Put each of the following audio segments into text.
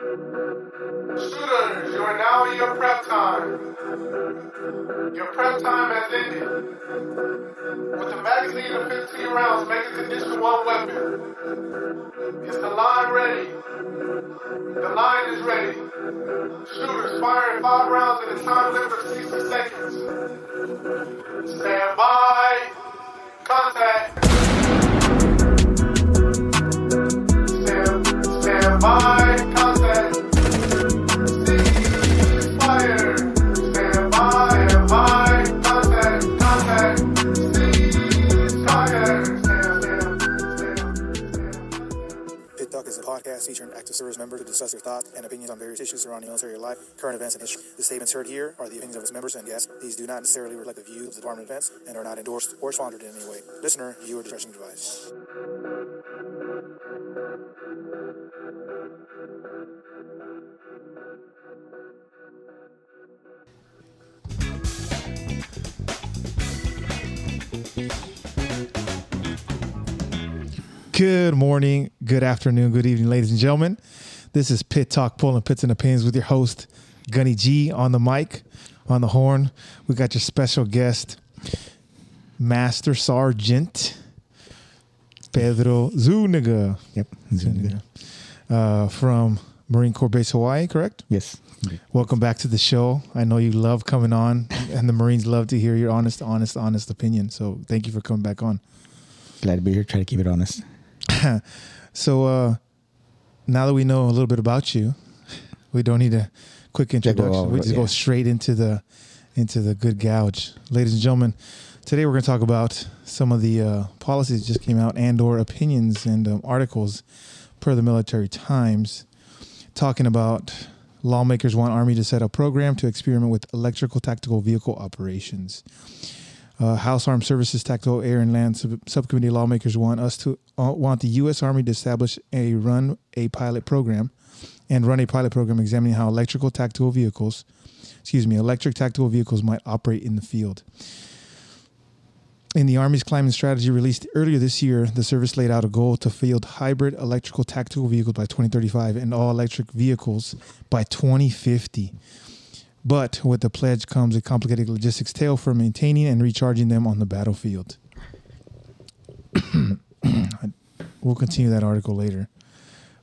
Shooters, you are now in your prep time. Your prep time has ended. With the magazine of 15 rounds making condition one weapon. Is the line ready? The line is ready. Shooters firing five rounds in a time limit of 60 seconds. Stand by. Contact. Stand, stand by. Podcast featuring active service members to discuss their thoughts and opinions on various issues surrounding military life, current events, and history. The statements heard here are the opinions of its members and guests. These do not necessarily reflect the views of the Department of Defense and are not endorsed or sponsored in any way. Listener, viewer discretion advised. Good morning, good afternoon, good evening, ladies and gentlemen. This is Pit Talk Pulling Pits and Opinions with your host, Gunny G, on the mic, on the horn. We got your special guest, Master Sergeant Pedro Zuniga. Yep. Zuniga. Uh, from Marine Corps Base Hawaii, correct? Yes. Welcome back to the show. I know you love coming on, and the Marines love to hear your honest, honest, honest opinion. So thank you for coming back on. Glad to be here. Try to keep it honest. So uh, now that we know a little bit about you, we don't need a quick introduction. over we just go straight into the into the good gouge, ladies and gentlemen. Today we're going to talk about some of the uh, policies that just came out and/or opinions and um, articles per the Military Times, talking about lawmakers want Army to set a program to experiment with electrical tactical vehicle operations. Uh, House Armed Services Tactical Air and Land Sub- Subcommittee lawmakers want us to uh, want the U.S. Army to establish a run a pilot program and run a pilot program examining how electrical tactical vehicles, excuse me, electric tactical vehicles might operate in the field. In the Army's climate strategy released earlier this year, the service laid out a goal to field hybrid electrical tactical vehicles by 2035 and all electric vehicles by 2050. But with the pledge comes a complicated logistics tale for maintaining and recharging them on the battlefield. we'll continue that article later.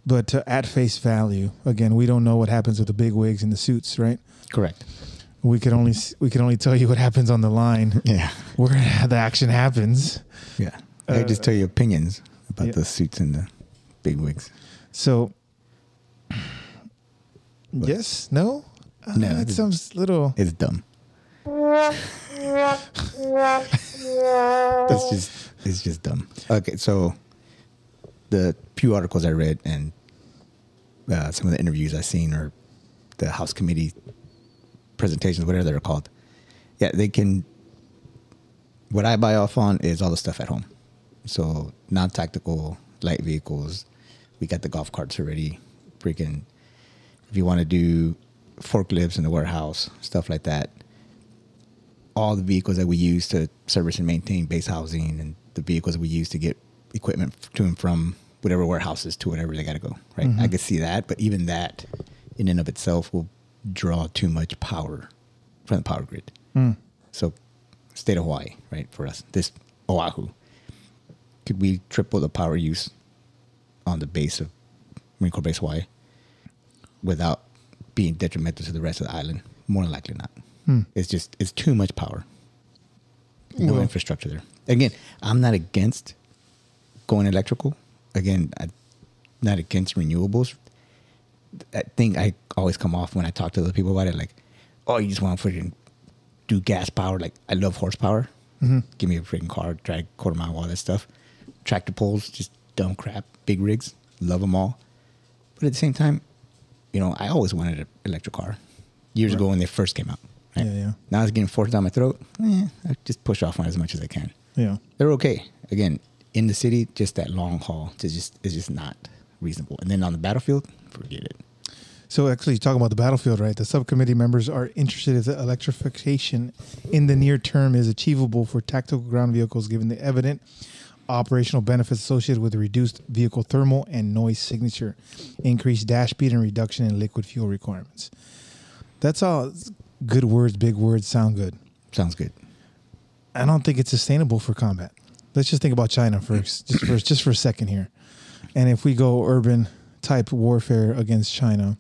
But uh, at face value, again, we don't know what happens with the big wigs and the suits, right? Correct. We could only we can only tell you what happens on the line, Yeah. where the action happens. Yeah. I just tell you opinions about Uh, yeah. the suits and the big wigs. So, yes, no, Uh, No, it it's- sounds little. It's dumb. That's just it's just dumb. Okay, so the few articles I read and uh, some of the interviews I've seen or the House committee presentations, whatever they're called. Yeah, they can. What I buy off on is all the stuff at home. So non-tactical light vehicles. We got the golf carts already. Freaking, if you want to do forklifts in the warehouse, stuff like that. All the vehicles that we use to service and maintain base housing, and the vehicles that we use to get equipment to and from whatever warehouses to whatever they got to go. Right, mm-hmm. I could see that, but even that, in and of itself, will draw too much power from the power grid. Mm. So, state of Hawaii, right, for us, this Oahu, could we triple the power use on the base of Marine Corps Base Hawaii without being detrimental to the rest of the island? More than likely not. Hmm. It's just it's too much power. No Well- infrastructure there. Again, I'm not against going electrical. Again, I'm not against renewables. I think I always come off when I talk to other people about it, like, oh, you just want to freaking do gas power. Like, I love horsepower. Mm-hmm. Give me a freaking car, drag quarter mile, all that stuff. Tractor pulls, just dumb crap. Big rigs, love them all. But at the same time, you know, I always wanted an electric car years ago when they first came out. right? Yeah, yeah. Now it's getting forced down my throat. Eh, I just push off on it as much as I can. Yeah. They're okay. Again, in the city, just that long haul is just is just not reasonable. And then on the battlefield, forget it. So actually, talking about the battlefield, right? The subcommittee members are interested if the electrification in the near term is achievable for tactical ground vehicles, given the evident operational benefits associated with reduced vehicle thermal and noise signature, increased dash speed, and reduction in liquid fuel requirements. That's all good words, big words, sound good. Sounds good. I don't think it's sustainable for combat. Let's just think about China first, just for just for a second here. And if we go urban type warfare against China,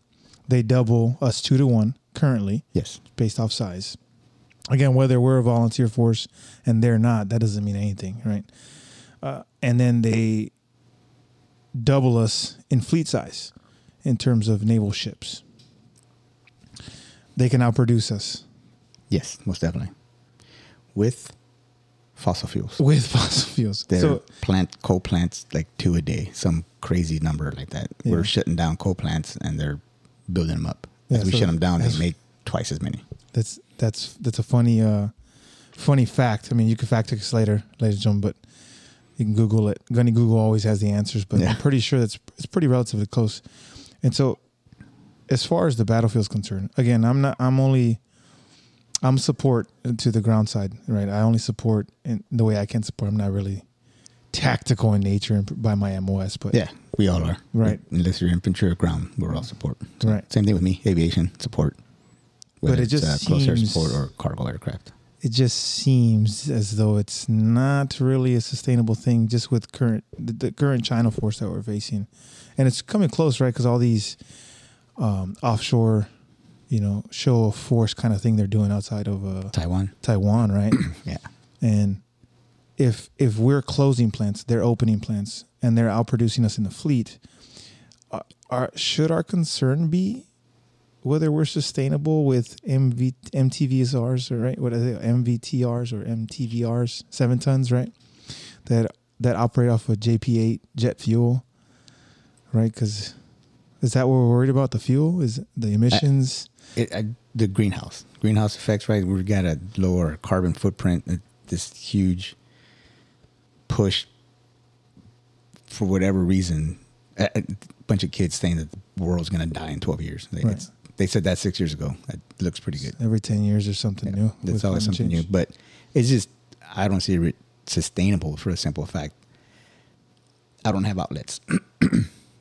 they double us two to one currently Yes. based off size. Again, whether we're a volunteer force and they're not, that doesn't mean anything, right? Uh, and then they double us in fleet size in terms of naval ships. They can outproduce us Yes, most definitely. With fossil fuels. with fossil fuels. Their so plant coal plants like two a day, some crazy number like that. Yeah. We're shutting down coal plants and they're building them up. Yeah, As we so shut them down, they make twice as many. that's that's that's a funny uh funny fact. I mean, you can fact check us later, ladies and gentlemen, but you can Google it. Gunny Google always has the answers, but Yeah. I'm pretty sure that's it's pretty relatively close. And so, as far as the battlefield is concerned, again, I'm not. I'm only. I'm support to the ground side, right? I only support in the way I can support. I'm not really tactical in nature and by my MOS, but Yeah, we all are. Right. Unless you're infantry or ground, we're all support. So Right. Same thing with me, aviation support. But it it's, just uh, close air support or cargo aircraft. It just seems as though it's not really a sustainable thing just with current the, the current China force that we're facing, and it's coming close, right? Because all these um, offshore, you know, show of force kind of thing they're doing outside of uh, Taiwan. Taiwan, right? Yeah. and if if we're closing plants, they're opening plants, and they're outproducing us in the fleet. Uh, are, should our concern be whether we're sustainable with MV, MTVSRs or right what are they MVTRs or MTVRs seven tons right that that operate off of JP8 jet fuel right because is that what we're worried about the fuel is the emissions It, uh, the greenhouse greenhouse effects, right? We've got a lower carbon footprint. uh, This huge push for whatever reason. A, a bunch of kids saying that the world's going to die in 12 years. Right. it's- they said that six years ago. That looks pretty good. every 10 years there's something Yeah, new That's always something change. new. But it's just, I don't see it sustainable for a simple fact. I don't have outlets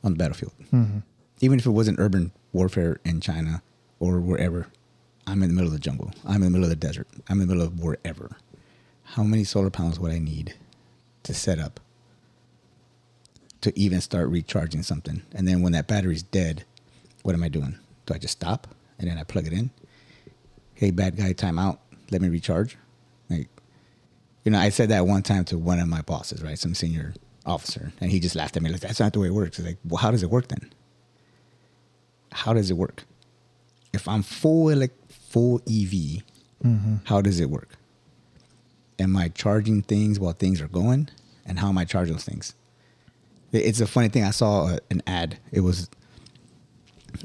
on the battlefield. Mhm. Even if it wasn't urban warfare in China or wherever, I'm in the middle of the jungle. I'm in the middle of the desert. I'm in the middle of wherever. How many solar panels would I need to set up to even start recharging something? And then when that battery's dead, what am I doing? Do I just stop and then I plug it in? Hey, bad guy, time out. Let me recharge. Like, you know, I said that one time to one of my bosses, right? Some senior officer, and he just laughed at me like, "That's not the way it works." It's like, well, how does it work then? How does it work? If I'm full elec full EV, Mhm. how does it work? Am I charging things while things are going? And how am I charging those things? It's a funny thing. I saw an ad. It was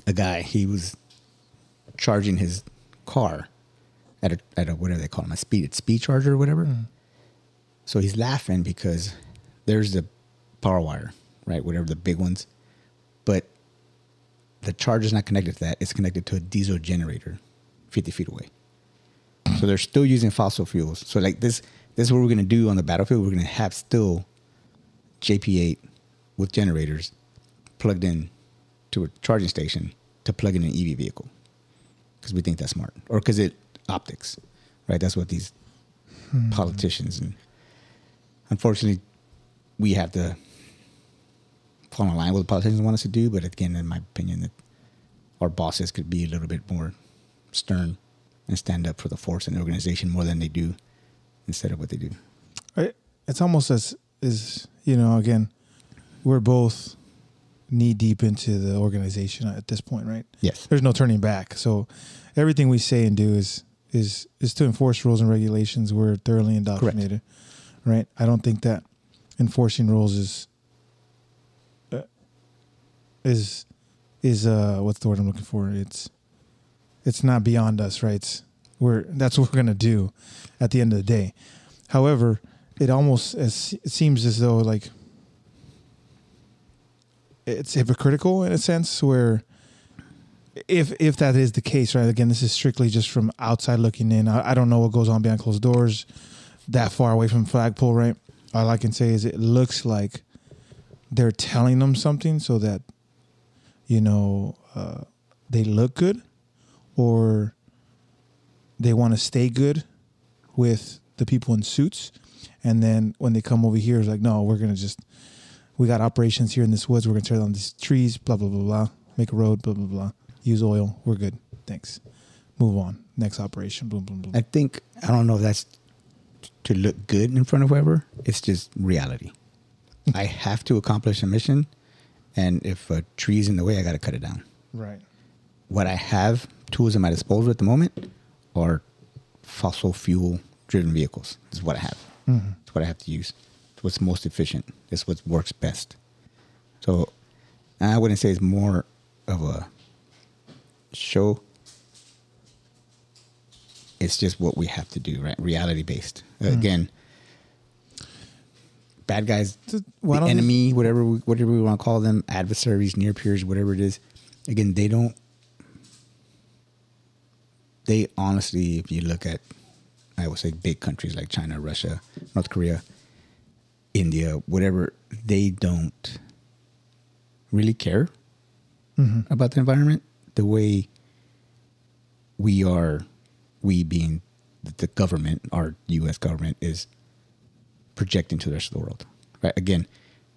a guy. He was charging his car at a at a whatever they call them a speed speed charger or whatever. Mm. So he's laughing because there's the power wire, right? Whatever the big ones, but the charger's not connected to that. It's connected to a diesel generator, fifty feet away. So they're still using fossil fuels. So like this, this is what we're gonna do on the battlefield. We're gonna have still JP8 with generators plugged in to a charging station to plug in an EV vehicle because we think that's smart, or because it optics, right? That's what these hmm. politicians and unfortunately we have to fall in line with what politicians want us to do. But again, in my opinion, that our bosses could be a little bit more stern and stand up for the force and the organization more than they do instead of what they do. It's almost as is you know again, we're both knee deep into the organization at this point, right? Yes. There's no turning back. So everything we say and do is is is to enforce rules and regulations. We're thoroughly indoctrinated, right? I don't think that enforcing rules is uh, is is uh what's the word I'm looking for? It's it's not beyond us, right? It's, we're that's what we're gonna do at the end of the day. However, it almost as it seems as though like it's hypocritical in a sense where if if that is the case, right? Again, this is strictly just from outside looking in. I, I don't know what goes on behind closed doors, that far away from flagpole, right? all I can say is it looks like they're telling them something so that you know uh, they look good, or they want to stay good with the people in suits, and then when they come over here, it's like, no, we're gonna just we got operations here in this woods. We're gonna tear down these trees, blah blah blah blah, make a road, blah blah blah. Use oil. We're good. Thanks. Move on. Next operation. Boom boom boom. I think I don't know if that's to look good in front of whoever. It's just reality. I have to accomplish a mission, and if a tree's in the way, I got to cut it down. right. What I have tools at my disposal at the moment are fossil fuel driven vehicles. This is what I have. Mm-hmm. It's what I have to use. What's most efficient. It's what works best. So I wouldn't say it's more of a show. It's just what we have to do, right? Reality based. Again, bad guys, the enemy, whatever we, whatever we want to call them, adversaries, near peers, whatever it is. Again, they don't. They honestly, if you look at, I would say big countries like China, Russia, North Korea, India, whatever, they don't really care mm-hmm. about the environment the way we are, we being the- government, our U.S. government is projecting to the rest of the world. Right? Again,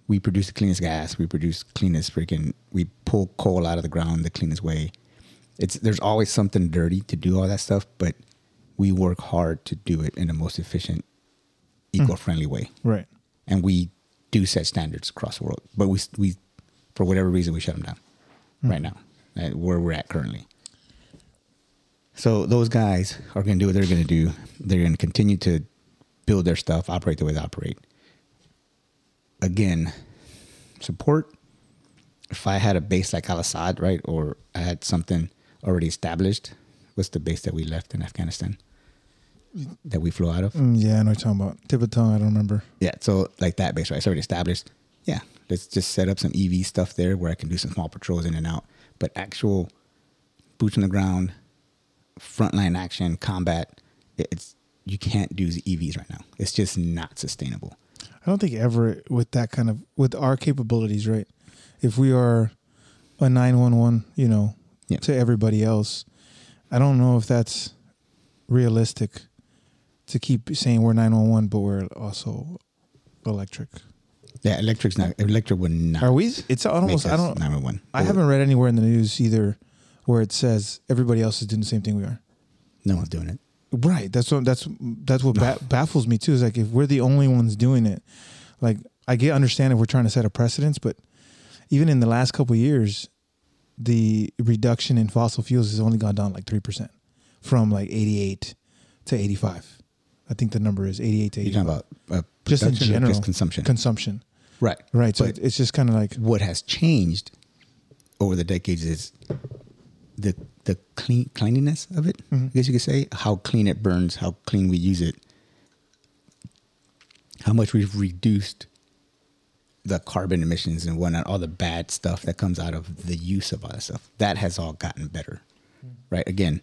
we produce the cleanest gas. We produce cleanest freaking. We pull coal out of the ground the cleanest way. It's there's always something dirty to do all that stuff, but we work hard to do it in the most efficient, mm. eco-friendly way, Right. And we do set standards across the world. But we we for whatever reason we shut them down hmm. right now, at where we're at currently. So those guys are going to do what they're going to do. They're going to continue to build their stuff, operate the way they operate. Again, support. If I had a base like Al Asad, right, or I had something already established, what's the base that we left in Afghanistan that we flew out of? Mm, yeah, I know what you're talking about. Tip of tongue. I don't remember. Yeah, so like that base, right? It's already established. Yeah, let's just set up some EV stuff there where I can do some small patrols in and out. But actual boots on the ground, frontline action, combat, it's you can't do the EVs right now. It's just not sustainable. I don't think ever with that kind of with our capabilities, right? If we are a nine one one, you know, Yeah. to everybody else, I don't know if that's realistic to keep saying we're nine one one, but we're also electric. Yeah, electric's not electric would not. Are we? It's almost. I don't. Nine one one. I haven't read anywhere in the news either where it says everybody else is doing the same thing we are. No one's doing it. Right. That's what that's that's what ba- baffles me too. Is like if we're the only ones doing it, like I get understand if we're trying to set a precedence, but even in the last couple of years, the reduction in fossil fuels has only gone down like three percent, from like eighty eight to eighty five. I think the number is eighty eight to 80. You're talking about uh, Just in general, just consumption. Consumption. right. Right. So But- it's just kind of like what has changed over the decades is the the clean cleanliness of it. I guess you could say how clean it burns, how clean we use it, how much we've reduced the carbon emissions and whatnot, all the bad stuff that comes out of the use of all that stuff. That has all gotten better, right? Again,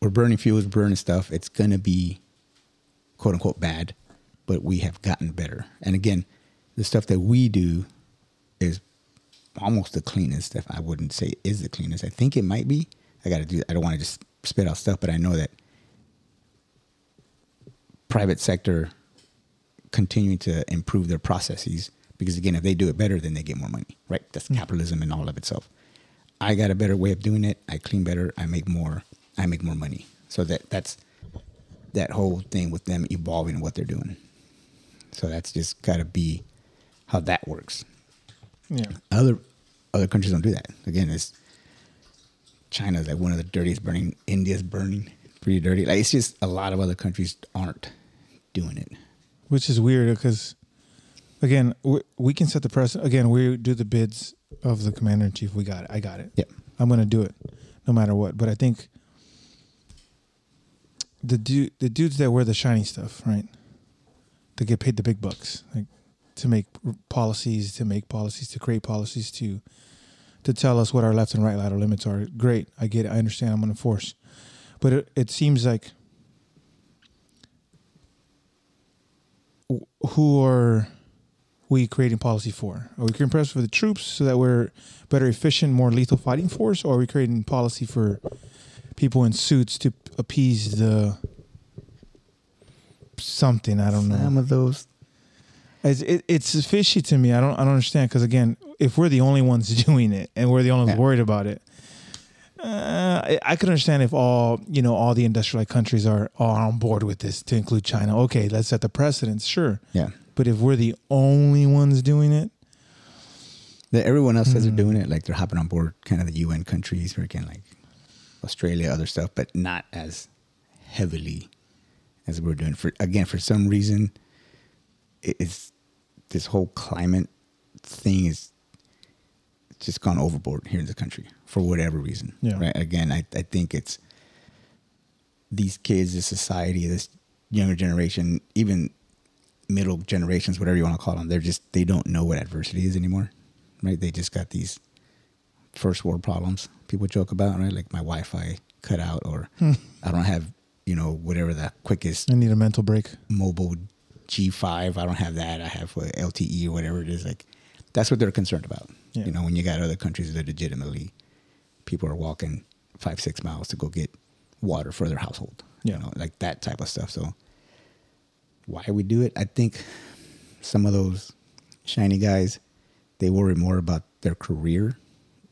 we're burning fuels, burning stuff. It's gonna be quote unquote bad, but we have gotten better. And again, the stuff that we do is almost the cleanest. If I wouldn't say is the cleanest, I think it might be. I got to do. I don't want to just spit out stuff, but I know that private sector continuing to improve their processes because again, if they do it better, then they get more money. Right? That's mm. capitalism in all of itself. I got a better way of doing it. I clean better. I make more. I make more money. So that that's that whole thing with them evolving what they're doing. So that's just got to be how that works yeah. other other countries don't do that. Again, it's China's like one of the dirtiest burning. India's burning pretty dirty. Like it's just a lot of other countries aren't doing it. which is weird because again we, we can set the precedent again we do the bids of the commander in chief we got it i got it Yep. i'm gonna do it no matter what but i think the dude the dudes that wear the shiny stuff right? They get paid the big bucks like to make policies to make policies to create policies to to tell us what our left and right lateral limits are. Great i get it i understand i'm gonna enforce but it, it seems like who are we creating policy for? Are we creating policy for the troops so that we're better efficient, more lethal fighting force, or are we creating policy for people in suits to appease the something? I don't know. Some of those. It's, it, it's fishy to me. I don't I don't understand because again, if we're the only ones doing it and we're the only ones Yeah. worried about it, uh, I, I could understand if all you know all the industrialized countries are are on board with this to include China. Okay, let's set the precedence, sure. Yeah. But if we're the only ones doing it, That everyone else says Hmm. they're doing it, like they're hopping on board kind of the UN countries, freaking like Australia, other stuff, but not as heavily as we're doing. For again, for some reason, it's this whole climate thing is just gone overboard here in the country for whatever reason. Yeah. Right. Again, I, I think it's these kids, this society, this younger generation, even middle generations, whatever you want to call them, they're just they don't know what adversity is anymore. Right? They just got these first world problems people joke about, right? Like my Wi-Fi cut out, or hmm. I don't have, you know, whatever the quickest I need a mental break. mobile G5. I don't have that. I have LTE or whatever it is. Like that's what they're concerned about. Yeah. You know, when you got other countries that legitimately people are walking five, six miles to go get water for their household. Yeah. You know, like that type of stuff. So why we do it? I think some of those shiny guys, they worry more about their career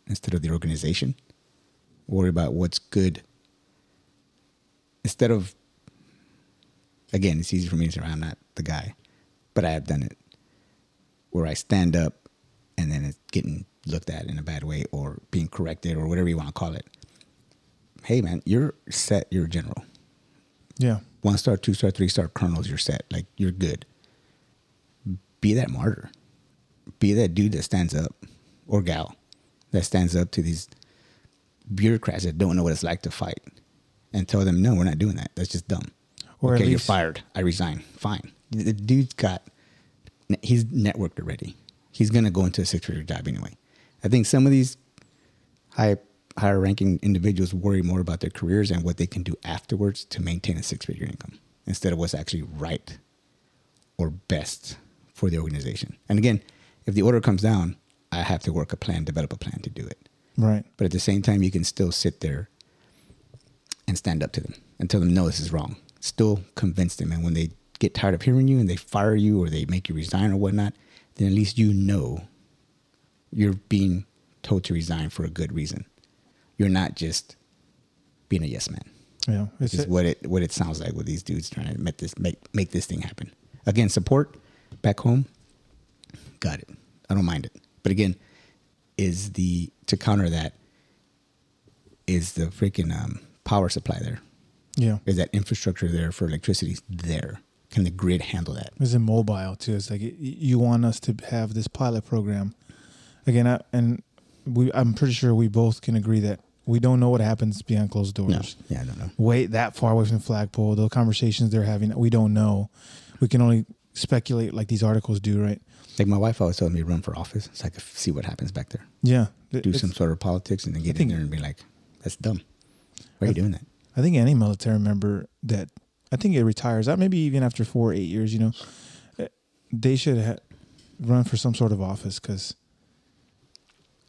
instead of the organization. Worry about what's good instead of again, it's easy for me to say I'm not the guy, but I have done it where I stand up and then it's getting looked at in a bad way or being corrected or whatever you want to call it. Hey man, you're set, you're a general. Yeah. One star, two star, three star colonels, you're set. Like you're good. Be that martyr. Be that dude that stands up or gal that stands up to these bureaucrats that don't know what it's like to fight and tell them, no, we're not doing that. That's just dumb. Or okay, you're fired. I resign. Fine. The dude's got, he's networked already. He's going to go into a six figure job anyway. I think some of these high, higher ranking individuals worry more about their careers and what they can do afterwards to maintain a six figure income instead of what's actually right or best for the organization. And again, if the order comes down, I have to work a plan, develop a plan to do it. Right. But at the same time, you can still sit there and stand up to them and tell them, no, this is wrong. Still convince them. And when they get tired of hearing you and they fire you or they make you resign or whatnot, then at least you know you're being told to resign for a good reason. You're not just being a yes man. Yeah. It's is what it what it sounds like with these dudes trying to make this make make this thing happen. Again, support back home. Got it. I don't mind it. But again, is the to counter that is the freaking um, power supply there? yeah. Is that infrastructure there for electricity there? Can the grid handle that? Is it mobile too. It's like you want us to have this pilot program again, I, and we. I'm pretty sure we both can agree that we don't know what happens behind closed doors. No. Yeah, I don't know. Wait that far away from the flagpole, the conversations they're having, we don't know. We can only speculate, like these articles do, right? Like my wife always told me to run for office so I could see what happens back there. Yeah. Do some sort of politics and then get in there and be like, that's dumb. Why are you doing that? I think any military member that I think it retires, uh, maybe even after four or eight years, you know, eh, they should ha- run for some sort of office because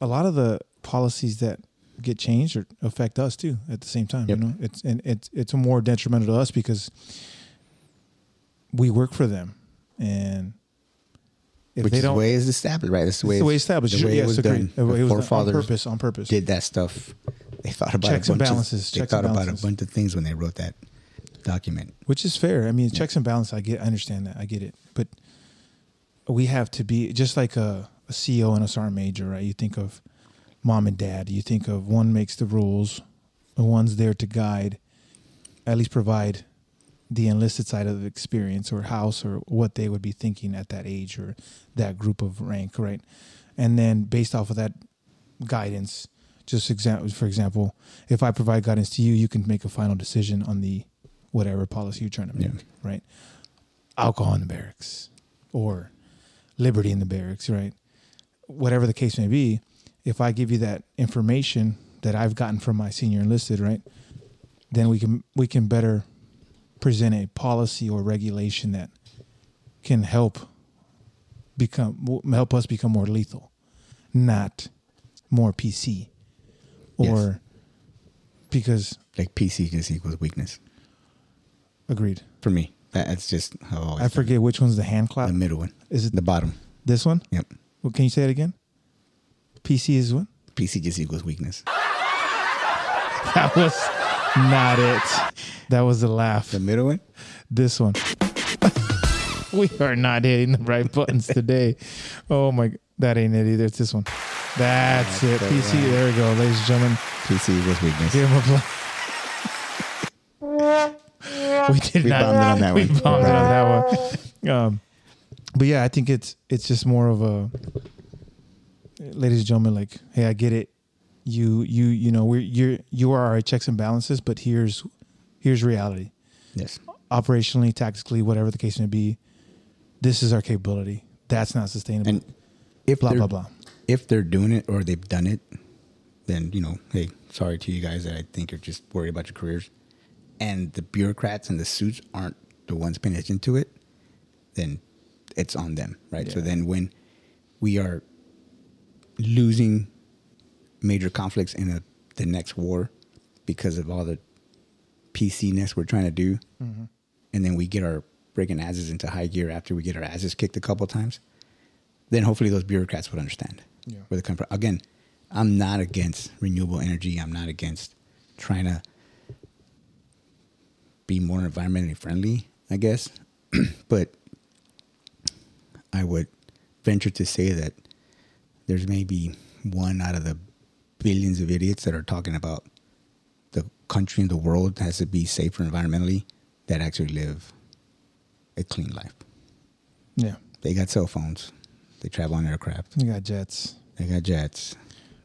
a lot of the policies that get changed or affect us too at the same time. Yep. You know, it's and it's it's more detrimental to us because we work for them, and if Which they is the don't, way it's established, right? That's the it's way the way established. The way it yes, was agreed. done. It was The done on purpose. On purpose. did that stuff. They thought about Checks a and balances, Of, they checks thought and about a bunch of things when they wrote that document. which is fair. I mean, checks and balances. I get, I understand that, I get it. But we have to be just like a, a CEO and a sergeant major, right? You think of mom and dad. You think of one makes the rules, the one's there to guide, at least provide the enlisted side of experience or house or what they would be thinking at that age or that group of rank, right? And then based off of that guidance, just example for example, if I provide guidance to you, you can make a final decision on the whatever policy you're trying to make, Yeah. right? Alcohol in the barracks or liberty in the barracks, right? Whatever the case may be, if I give you that information that I've gotten from my senior enlisted, right? Then we can we can better present a policy or regulation that can help become help us become more lethal, not more PC, or Yes. because Like PC just equals weakness agreed. for me. That's just how I always I done forget which one's the hand clap. the middle one. Is it The bottom. this one? Yep. Well, can you say it again? PC is what? PC just equals weakness. That was not it. That was the laugh. The middle one. This one. we are not hitting the right buttons today. Oh my, that ain't it either. It's this one. That's it. the PC. one. There we go, ladies and gentlemen. PC equals weakness. Give him applause. we did We not. bombed it on that we one. bombed it on that one. Um, but yeah, I think it's it's just more of a, ladies and gentlemen, like, hey, I get it. You you you know we're you're you are our checks and balances, but here's here's reality. Yes. Operationally, tactically, whatever the case may be, this is our capability. That's not sustainable. And if blah blah blah. if they're doing it or they've done it, then you know, hey, sorry to you guys that I think you're just worried about your careers, and the bureaucrats and the suits aren't the ones paying attention to it, then it's on them, right? So then when we are losing major conflicts in a, the next war because of all the PC ness we're trying to do, mm-hmm. and then we get our breaking asses into high gear after we get our asses kicked a couple times, then hopefully those bureaucrats would understand Yeah. where they come from. Again, I'm not against renewable energy. I'm not against trying to be more environmentally friendly, I guess. but I would venture to say that there's maybe one out of the billions of idiots that are talking about country in the world has to be safer environmentally that actually live a clean life. Yeah, They got cell phones. They travel on aircraft. They got jets. They got jets.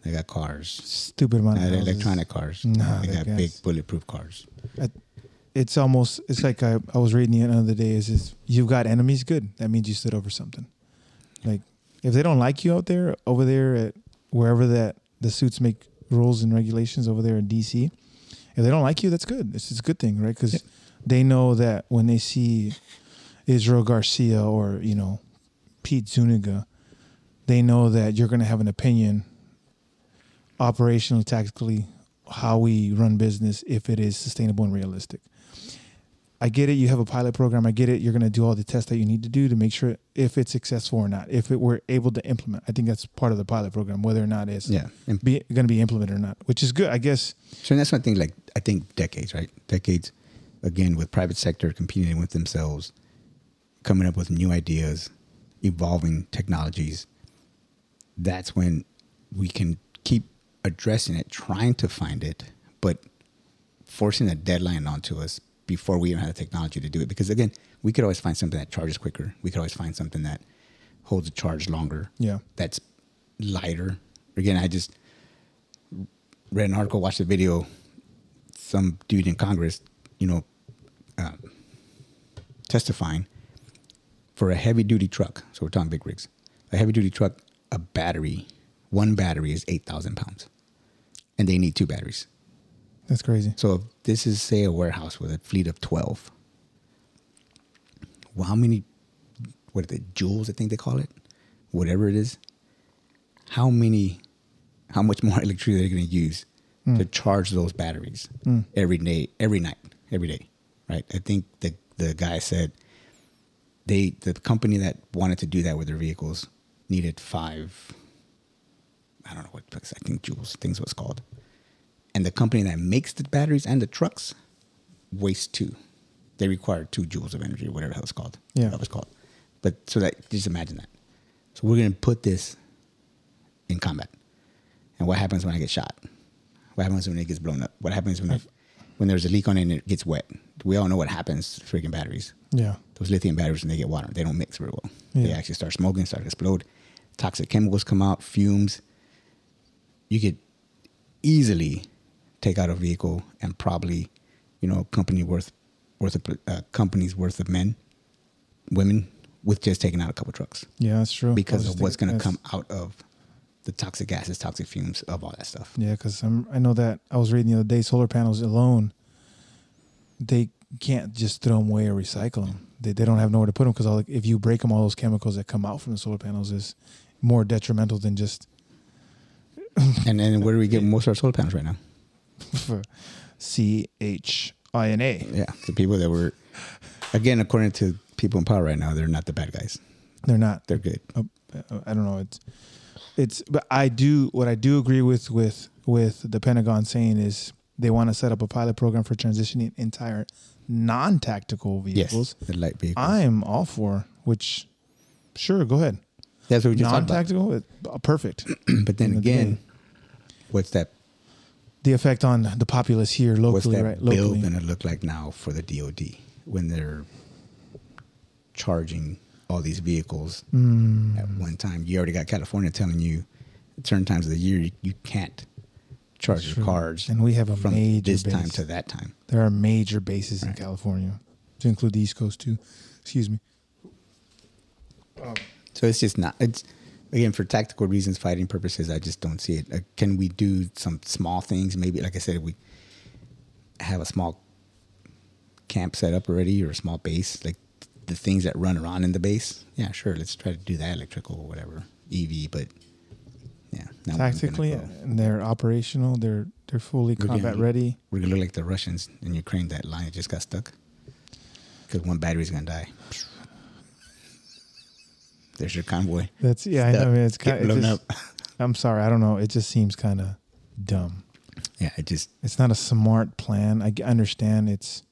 They got cars. Stupid amount of They got electronic cars. Nah, they they got big bulletproof cars. it's almost it's like I, I was reading the other day is is you've got enemies good that means you stood over something like if they don't like you out there over there at wherever that the suits make rules and regulations over there in DC if they don't like you that's good. It's, it's a good thing right? Because they know that when they see Israel Garcia or you know Pete Zuniga they know that you're going to have an opinion operationally tactically how we run business if it is sustainable and realistic I get it. You have a pilot program. I get it. You're going to do all the tests that you need to do to make sure if it's successful or not. If it were able to implement, I think that's part of the pilot program, whether or not it's Yeah. Be, going to be implemented or not, which is good. I guess. so and that's one thing, like, I think decades, right? Decades, again, with private sector competing with themselves, coming up with new ideas, evolving technologies. That's when we can keep addressing it, trying to find it, but forcing a deadline onto us before we even had the technology to do it. Because again, we could always find something that charges quicker. We could always find something that holds a charge longer. Yeah. That's lighter. Again, I just read an article, watched a video. Some dude in Congress, you know, um, testifying for a heavy duty truck. So we're talking big rigs. A heavy duty truck, a battery, one battery is eight thousand pounds, and they need two batteries. That's crazy. So if this is say a warehouse with a fleet of twelve, well, how many? What are the Joules, I think they call it, whatever it is. How many? How much more electricity are they're going to use hmm. to charge those batteries hmm. every day, every night, every day, right? I think the the guy said they the company that wanted to do that with their vehicles needed five. I don't know what I think joules. Things what's called and the company that makes the batteries and the trucks wastes two. They require two joules of energy, whatever the hell it's called. Yeah. Whatever it's called. But so that just imagine that. So we're gonna put this in combat. And what happens when I get shot? What happens when it gets blown up? What happens when I, when there's a leak on it and it gets wet? We all know what happens to freaking batteries. Yeah. Those lithium batteries when they get water, they don't mix very well. Yeah. They actually start smoking, start to explode. Toxic chemicals come out, fumes. You could easily take out a vehicle and probably, you know, company worth worth of uh, companies worth of men, women with just taking out a couple trucks Yeah, that's true. Because of what's going to come out of the toxic gases, toxic fumes of all that stuff. Yeah, because I know that I was reading the other day. Solar panels alone, they can't just throw them away or recycle them. they, they don't have nowhere to put them because if you break them, all those chemicals that come out from the solar panels is more detrimental than just and then where do we get most of our solar panels right now? C H I N A. Yeah, the people that were, again, according to people in power right now, they're not the bad guys. They're not. They're good. Uh, I don't know. It's it's. But I do what I do agree with with with the Pentagon saying is they want to set up a pilot program for transitioning entire non-tactical vehicles. Yes, the light vehicles. I'm all for which. Sure, go ahead. That's what we just. Non-tactical, it- uh, perfect. But then In the again, what's that? The effect on the populace here What's locally, that right? bill Locally. going to look like now for the DoD when they're charging all these vehicles Mm. at one time? You already got California telling you at certain times of the year you, you can't charge your True. cars And we have a from major this time to that time. There are major bases in California, to include the East Coast too. Excuse me. So it's just not. It's again for tactical reasons, fighting purposes. I just don't see it. Uh, can we do some small things? Maybe, like I said, we have a small camp set up already or a small base, like the things that run around in the base. Yeah, sure. Let's try to do that electrical or whatever EV. But yeah, now Tactically, go- and they're operational. They're they're fully we're combat ready. We're gonna look like the Russians in Ukraine. That line just got stuck because one battery's gonna die. There's your convoy. That's yeah. I know. I mean, it's kind of. blown up. I'm sorry. I don't know. It just seems kind of dumb. Yeah, it just It's not a smart plan. I understand. It's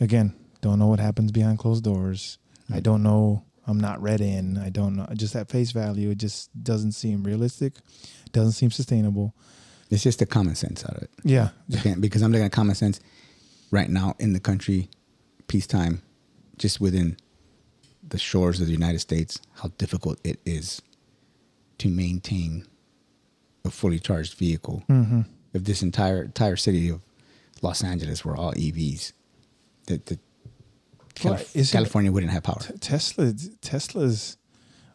again, don't know what happens behind closed doors. I Mm. don't know. I'm not read in. I don't know. Just at face value, it just doesn't seem realistic. Doesn't seem sustainable. it's just the common sense out of it. Yeah. Again, because I'm looking at common sense right now in the country, peacetime, just within the shores of the United States, how difficult it is to maintain a fully charged vehicle. Mm-hmm. If this entire entire city of Los Angeles were all EVs, that the Well, Calif- California wouldn't have power. T- Tesla Tesla's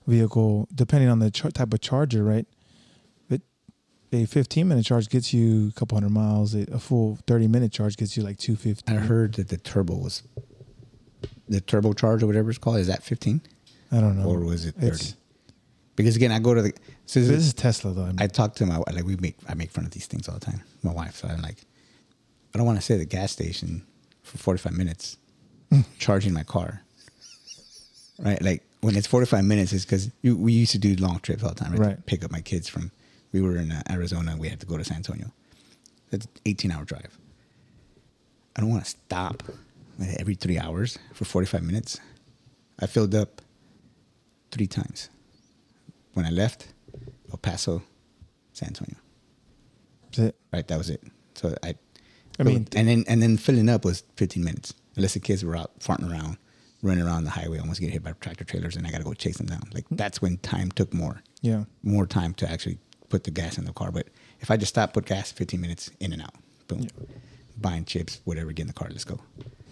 vehicle, depending on the char- type of charger, right? It a 15 minute charge gets you a couple hundred miles. A, a full 30 minute charge gets you like 250. I heard that the turbo was the turbo charge or whatever it's called. Is that 15 I don't know. or was it 30? It's- Because again, I go to the so this is Tesla though. I mean, I talk to my like we make I make fun of these things all the time. My wife, so I'm like, I don't want to at the gas station for 45 minutes charging my car. Right, like when it's 45 minutes, it's because we used to do long trips all the time. Right, pick up my kids from. We were in uh, Arizona. We had to go to San Antonio. That's 18 hour drive. I don't want to stop every three hours for 45 minutes. I filled up three times. When I left, El Paso, San Antonio. that's it. Right, that was it. So I, I mean, and then and then filling up was 15 minutes. Unless the kids were out farting around, running around the highway, almost get hit by tractor trailers, and I got to go chase them down. Like that's when time took more, yeah. more time to actually put the gas in the car. But if I just stop, put gas, 15 minutes in and out, boom, buying chips, whatever, get in the car, let's go.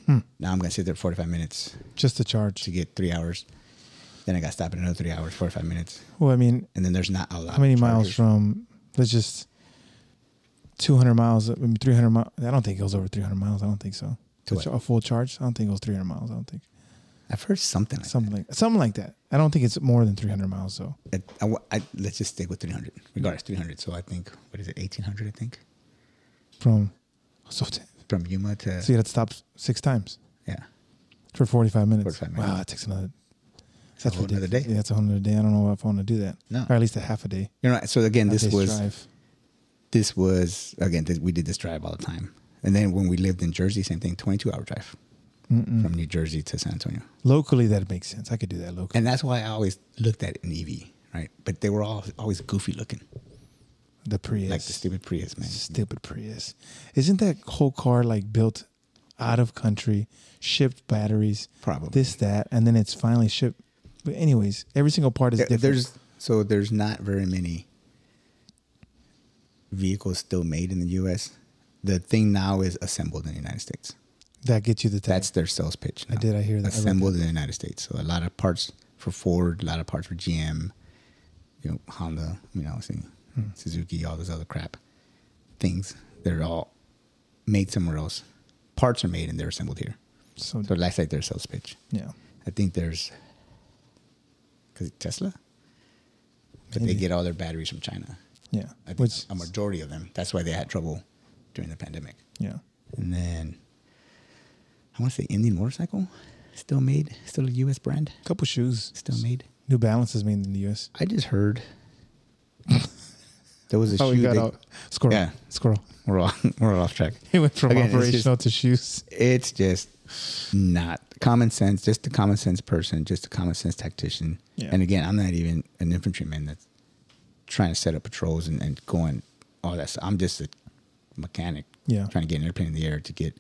Hmm. Now I'm gonna sit there 45 minutes Just to charge. to get three hours. Then I got to stop in another three hours, 45 minutes, Well, I mean, and then there's not a lot. how many miles from? Let's just 200 miles. I mean, 300 miles. I don't think it goes over 300 miles. I don't think so. To A full charge. I don't think it goes 300 miles. I don't think I've heard something like something like something like that. I don't think it's more than 300 miles though. I, I I- let's just stick with 300. Regardless, 300. So I think, what is it, 1800, I think? From so, From Yuma to, so you had to stop six times yeah. for 45 minutes. 45 minutes. Wow, that takes another. a whole nother ridiculous. day. Yeah, that's a whole another day. I don't know if I want to do that. No. or at least a half a day. You know, so again, this was, drive. this was, again, this, we did this drive all the time. And then when we lived in Jersey, same thing, 22 hour drive Mm-mm. from New Jersey to San Antonio. locally. That makes sense. I could do that locally. And that's why I always looked at an EV, right? But they were all always goofy looking, the Prius, like the stupid Prius, man. Stupid Prius. Isn't that whole car like built out of country, shipped batteries, Probably. this, that, and then it's finally shipped? But anyways, every single part is There- different. there's so there's not very many vehicles still made in the U.S. The thing now is assembled in the United States. that gets you the tag. That's their sales pitch. I did, I hear that. Assembled in the United States. So a lot of parts for Ford, a lot of parts for GM, you know, Honda, you know, I see, Suzuki, all those other crap things. They're all made somewhere else. Parts are made and they're assembled here. so, So that's like their sales pitch. yeah. I think there's because Tesla, but they get all their batteries from China. Yeah. I think Which a majority of them. That's why they had trouble during the pandemic. yeah. And then I want to say Indian motorcycle, still made, still a U.S. brand, A Couple shoes. still made. New Balance is made in the US. I just heard there was a Oh, we shoe. got they- out. Squirrel. Yeah. Squirrel. we're all we're all off track. He went from Again, operational just- to shoes. It's just not common sense. Just a common sense person, just a common sense tactician. Yeah. And again, I'm not even an infantryman that's trying to set up patrols and, and going all that stuff. I'm just a mechanic. Yeah. Trying to get an airplane in the air to get,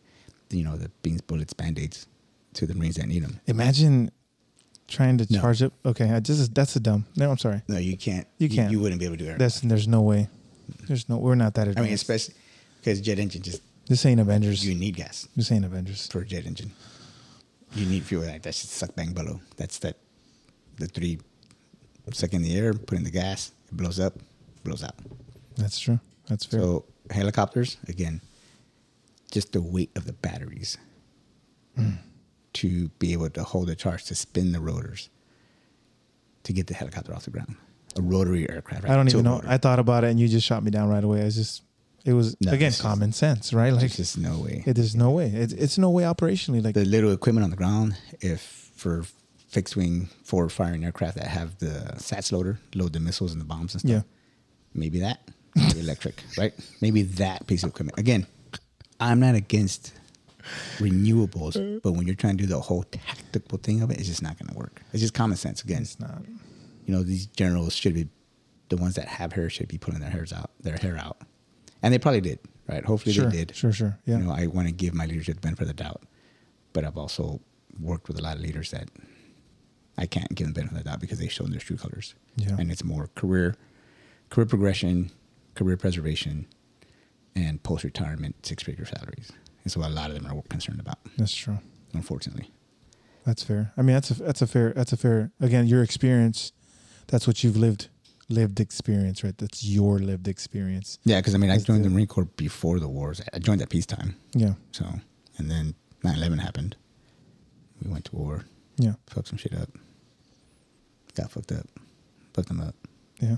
you know, the beans, bullets, band aids to the Marines that need them. Imagine trying to No. charge up. Okay, I just that's a dumb. No, I'm sorry. No, you can't. You can't. You, wouldn't be able to do it. That's there's no way. There's no. We're not that I advanced. mean, especially because jet engine just this ain't Avengers. you need gas This ain't Avengers. for a jet engine. You need fuel like that. Should suck bang bellow. That's that. The three suck in the air, put in the gas, it blows up, blows out. That's true. That's fair. So helicopters again, just the weight of the batteries hmm. To be able to hold a charge to spin the rotors to get the helicopter off the ground. A rotary aircraft. Right? I don't even know. rotor. I thought about it and you just shot me down right away. I just. It was No, again just- common sense, right? Like There's just no way. it, there's no way. It's it's no way operationally. Like the little equipment on the ground, if for fixed wing forward firing aircraft that have the SATS loader, load the missiles and the bombs and stuff. Yeah. Maybe that. Maybe electric, right? Maybe that piece of equipment. Again, I'm not against renewables, mm. but when you're trying to do the whole tactical thing of it, it's just not going to work. It's just common sense. Again, it's not. you know, these generals should be the ones that have hair should be pulling their hairs out, their hair out, and they probably did, right? Hopefully Sure, they did. sure, sure, yeah. You know, I want to give my leadership the benefit of the doubt, but I've also worked with a lot of leaders that I can't give them the benefit of the doubt because they've shown their true colors. Yeah. and it's more career, career progression, career preservation, and post retirement six figure salaries. And what a lot of them are concerned about, That's true. unfortunately. That's fair. I mean, that's a that's a fair that's a fair. Again, your experience. That's what you've lived lived experience, right? That's your lived experience. Yeah, because I mean, I joined the- the Marine Corps before the wars. I joined at peacetime. Yeah, So, and then 9 11 happened. We went to war, yeah, fucked some shit up, got fucked up, fucked them up. yeah.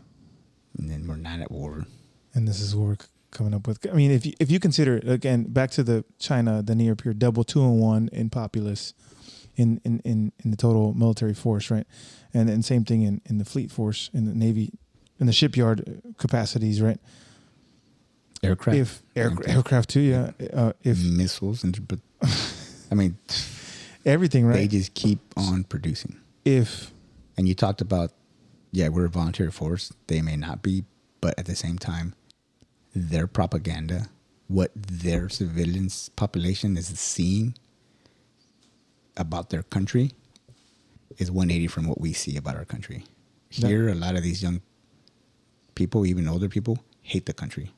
And then we're not at war. And this is c- coming up with. I mean, if you if you consider again back to the China, the near peer double two and one in populace, in in in in the total military force, right? And and same thing in in the fleet force, in the navy, in the shipyard uh, capacities, right? Aircraft. If air, Aircraft. aircraft too, yeah. Uh, if missiles. And, but, I mean, everything, right? they just keep on producing. if And you talked about, yeah, we're a volunteer force. They may not be, but at the same time, their propaganda, what their civilians population is seeing about their country, is 180 from what we see about our country. Yeah. Here, a lot of these young people, even older people, hate the country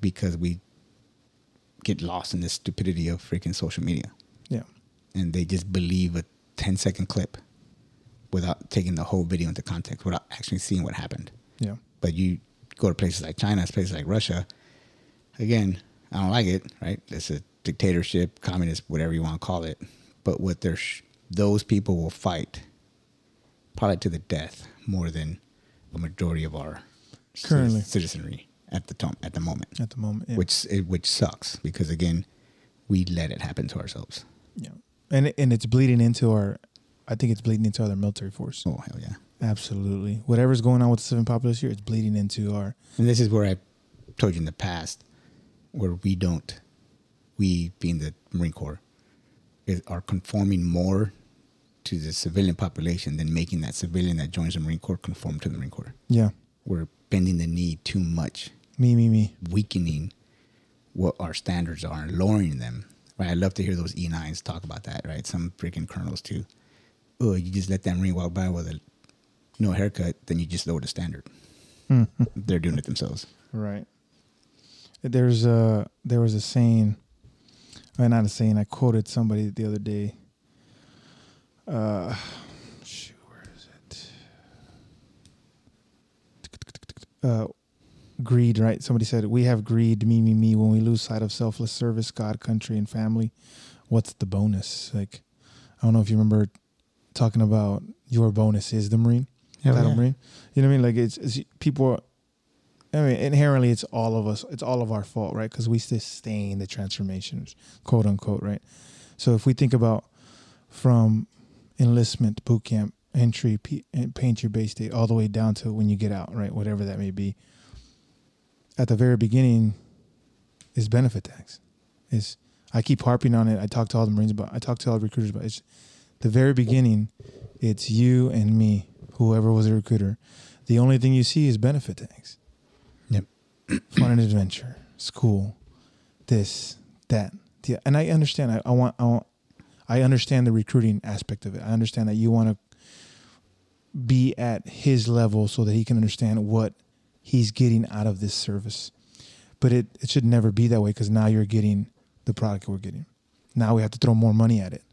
because we get lost in the stupidity of freaking social media yeah, and they just believe a 10 second clip without taking the whole video into context, without actually seeing what happened. yeah, But you go to places like China, places like Russia, again, I don't like it, right? It's a dictatorship, communist, whatever you want to call it. But what they're, sh- those people will fight probably to the death more than a majority of our Currently. citizenry at the tom- at the moment, at the moment, yeah. which it, which sucks because again, we let it happen to ourselves. yeah, and and it's bleeding into our. I think it's bleeding into other military force. Oh hell yeah! Absolutely, whatever's going on with the civilian populace here, it's bleeding into our. And this is where I told you in the past, where we don't, we being the Marine Corps, is, are conforming more to the civilian population than making that civilian that joins the Marine Corps conform to the Marine Corps. Yeah, We're bending the knee too much, me, me, me. weakening what our standards are and lowering them. Right? I love to hear those E9s talk about that. Right? Some freaking colonels too. Oh, you just let that Marine walk by with a no haircut, then you just lower the standard. They're doing it themselves. Right. There's a there was a saying, or not a saying. I quoted somebody the other day. Uh, shoot, where is it? Uh, greed. Right. Somebody said we have greed. Me, me, me. When we lose sight of selfless service, God, country, and family, what's the bonus? Like, I don't know if you remember talking about your bonus is the Marine, Hell title yeah. Marine. You know what I mean? Like it's, it's people. Are, I mean, inherently, it's all of us. It's all of our fault, right? Because we sustain the transformations, quote unquote, right? So if we think about from enlistment, boot camp, entry, P, and paint your base date, all the way down to when you get out, right? Whatever that may be. At the very beginning, is benefit tax. Is I keep harping on it. I talk to all the Marines about. I talk to all the recruiters about. It's the very beginning. It's you and me, whoever was a recruiter. The only thing you see is benefit tax Yep. fun and adventure, school, this, that. Yeah, and I understand. I, I want. I want. I understand the recruiting aspect of it. I understand that you want to be at his level so that he can understand what he's getting out of this service. But it, it should never be that way because now you're getting the product we're getting. Now we have to throw more money at it.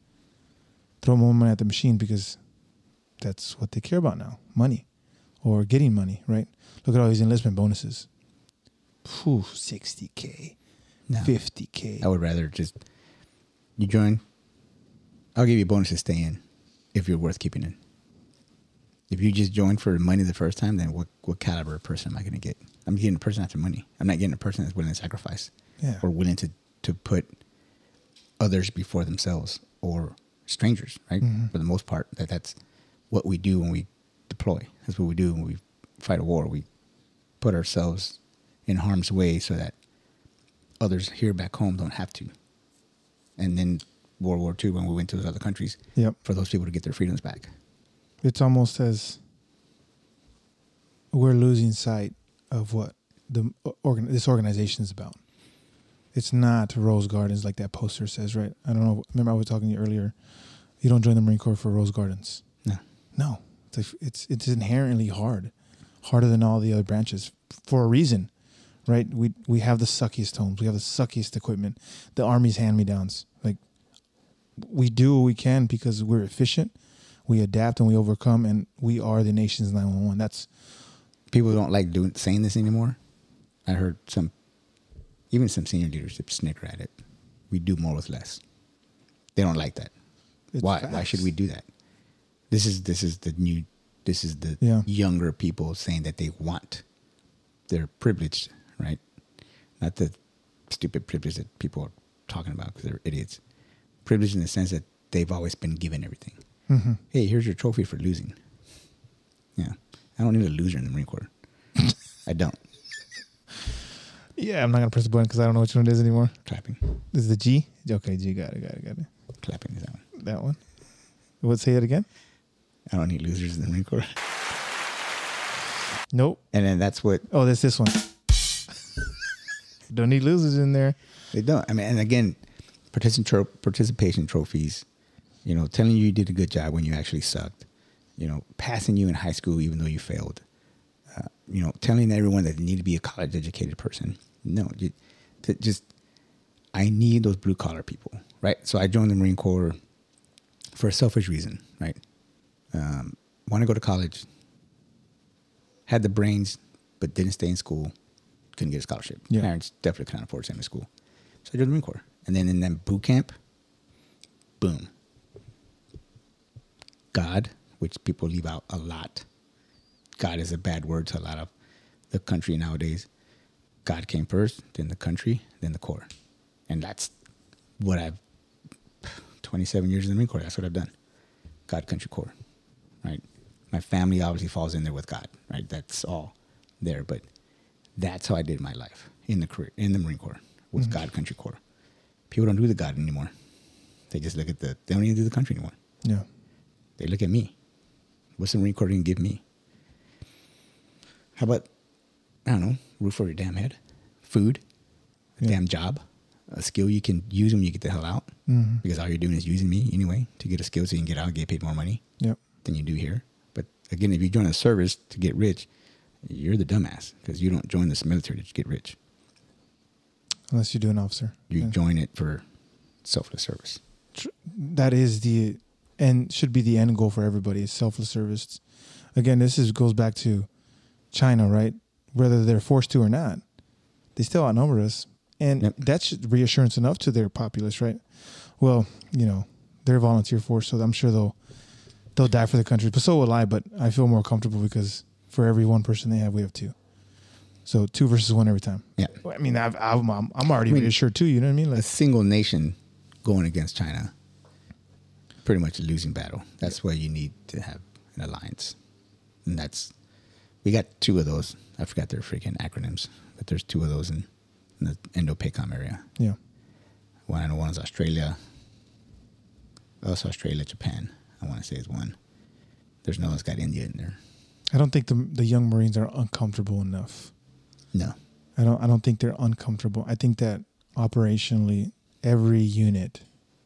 Throw more money at the machine because that's what they care about now money or getting money, right? Look at all these enlistment bonuses. Whew, 60K, No. 50K. I would rather just you join. I'll give you a bonus to stay in if you're worth keeping in. If you just join for money the first time, then what what caliber of person am I going to get? I'm getting a person after money. I'm not getting a person that's willing to sacrifice Yeah. or willing to to put others before themselves or strangers. Right? Mhm. For the most part, that that's what we do when we deploy. That's what we do when we fight a war. We put ourselves in harm's way so that others here back home don't have to. And then World War II, when we went to those other countries, Yep. for those people to get their freedoms back. It's almost as we're losing sight of what the organ this organization is about. It's not Rose Gardens like that poster says, right? I don't know. Remember I was talking to you earlier. You don't join the Marine Corps for Rose Gardens. No. It's like, it's it's inherently hard, harder than all the other branches for a reason, right? We we have the suckiest homes, we have the suckiest equipment, the Army's hand me downs. Like we do what we can because we're efficient, we adapt and we overcome, and we are the nation's nine one one. That's People don't like doing saying this anymore. I heard some, even some senior leadership snicker at it. We do more with less. They don't like that. It's Why? Why should we do that? This is this is the new. This is the Yeah. younger people saying that they want. They're privileged, right? Not the stupid privilege that people are talking about because they're idiots. Privilege in the sense that they've always been given everything. Mhm. Hey, here's your trophy for losing. Yeah, I don't need a loser in the Marine Corps. I don't. yeah. I'm not gonna press the button because I don't know which one it is anymore. Clapping, This is the G. Okay, G. Got it. Got it. Got it. clapping is that one. That one. What? Say it again. I don't need losers in the Marine Corps. Nope. And then that's what Oh, that's this one. don't need losers in there. They don't. I mean, and again, participation participation trophies. You know, telling you you did a good job when you actually sucked. You know, passing you in high school even though you failed. Uh, you know, telling everyone that you need to be a college educated person. No, you, to just I need those blue collar people, right? So I joined the Marine Corps for a selfish reason, right? Um, Want to go to college, had the brains, but didn't stay in school, couldn't get a scholarship. Yeah. Parents definitely couldn't afford to send me to school. So I joined the Marine Corps. And then in that boot camp, boom. God, which people leave out a lot. God is a bad word to a lot of the country nowadays. God came first, then the country, then the Corps. And that's what I've 27 years in the Marine Corps. That's what I've done. God, country, Corps. Right? My family obviously falls in there with God, right? That's all there. But that's how I did my life in the career in the Marine Corps was God, country, Corps. People don't do the God anymore. They just look at the they don't even do the country anymore. Yeah. They look at me. What's the Marine Corps going to give me? How about, I don't know, roof over your damn head, food, a Yeah. damn job, a skill you can use when you get the hell out. Mhm. Because all you're doing is using me anyway to get a skill so you can get out and get paid more money Yep. Than you do here. But again, if you join a service to get rich, you're the dumbass because you don't join this military to get rich. Unless you do an officer. You Yeah. join it for selfless service. that is the and should be the end goal for everybody is selfless service again this is goes back to china right whether they're forced to or not they still outnumber us and Yep. that's reassurance enough to their populace right well you know they're volunteer force, so I'm sure they'll they'll die for the country. But so will I. But I feel more comfortable because for every one person they have, we have two. So two versus one every time. Yeah. I mean, I've, I'm I'm I'm already I mean, reassured too. You know what I mean? Like, a single nation going against China, pretty much a losing battle. That's why you need to have an alliance, and that's we got two of those. I forgot their freaking acronyms, but there's two of those in, in the Indo-PACOM area. yeah, One I know one is Australia. Also Australia, Japan. I want to say is one. There's no one's got India in there. I don't think the the young Marines are uncomfortable enough. No. I don't I don't think they're uncomfortable. I think that operationally every unit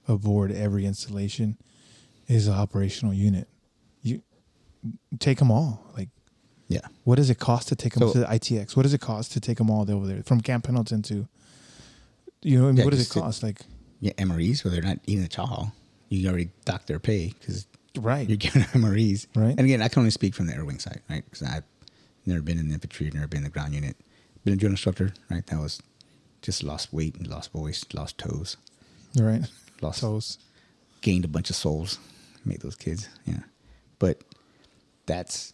aboard every installation is an operational unit. You take them all. Like Yeah. what does it cost to take them So- to the ITX? What does it cost to take them all over there from Camp Pendleton to you know Yeah, what does it just to- cost? Like Yeah, MREs, where they're not eating the chow hall. You already dock their pay because right. you're giving MREs. Right. And again, I can only speak from the air wing side, right? Because I've never been in the infantry, never been in the ground unit. Been a drill instructor, right? That was just lost weight and lost voice, lost toes, right. lost Toes. gained a bunch of souls, made those kids. Yeah. But that's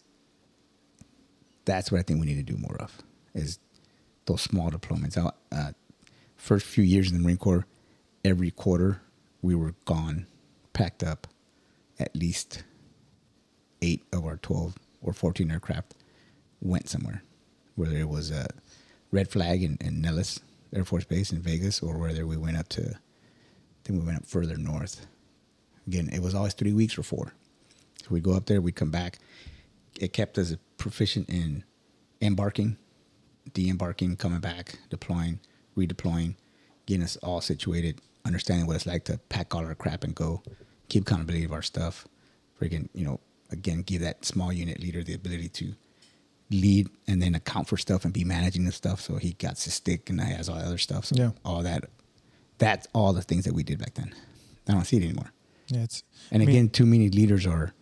that's what I think we need to do more of is those small deployments. I, uh, first few years in the Marine Corps, every quarter we were gone, packed up, at least eight of our twelve or fourteen aircraft went somewhere, whether it was a red flag in, in Nellis Air Force Base in Vegas, or whether we went up to, I think we went up further north. Again, it was always three weeks or four. So we'd go up there, we'd come back. It kept us proficient in embarking, de-embarking, coming back, deploying, redeploying, getting us all situated, understanding what it's like to pack all our crap and go, keep accountability of our stuff. Freaking, you know, again, give that small unit leader the ability to lead and then account for stuff and be managing the stuff. So he got his stick and he has all the other stuff. So Yeah. all that, that's all the things that we did back then. I don't see it anymore. Yeah, it's And I mean, again, too many leaders are,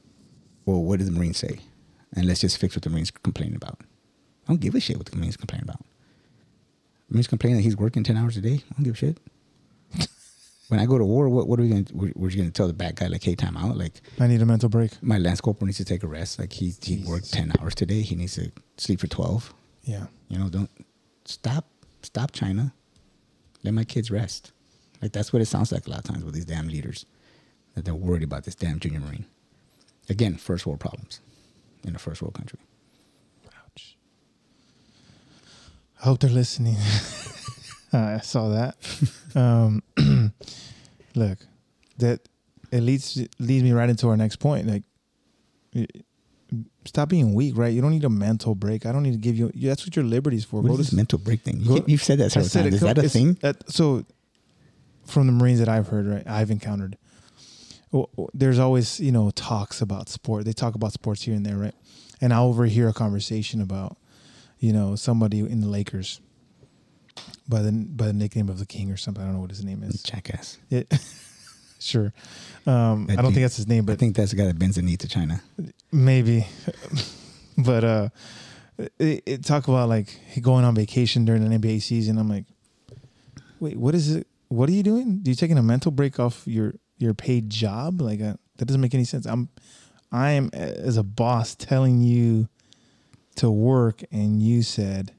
well, what did the Marines say? And let's just fix what the Marines complain about. I don't give a shit what the Marines complain about. Marines complain that he's working 10 hours a day. I don't give a shit. When I go to war, what, what are we going to, we're, we're going to tell the bad guy, like, hey, time out. Like, I need a mental break. my Lance Corporal needs to take a rest. Like, he, he worked 10 hours today. He needs to sleep for 12. Yeah. You know, don't stop, stop China. Let my kids rest. Like that's what it sounds like a lot of times with these damn leaders that they're worried about this damn junior marine. Again, first world problems in a first world country. Ouch. I hope they're listening. I saw that. um, look, that it leads leads me right into our next point. Like, stop being weak, right? You don't need a mental break. I don't need to give you. That's what your liberty's for. What Go is this mental break thing? Go, You've said that several times. Is that a thing? that- so, from the Marines that I've heard, right, I've encountered, there's always you know talks about sport. They talk about sports here and there, right? And I overhear a conversation about, you know, somebody in the Lakers by the by the nickname of the King or something. I don't know what his name is. Jackass. It, sure, um, I, I don't think think- that's his name, but I think that's the guy that bends the knee to China. maybe. but uh, it, it talk about like going on vacation during an NBA season. I'm like, wait, what is it? What are you doing? Are you taking a mental break off your your paid job? Like uh, that doesn't make any sense. I'm I am as a boss telling you to work, and you said.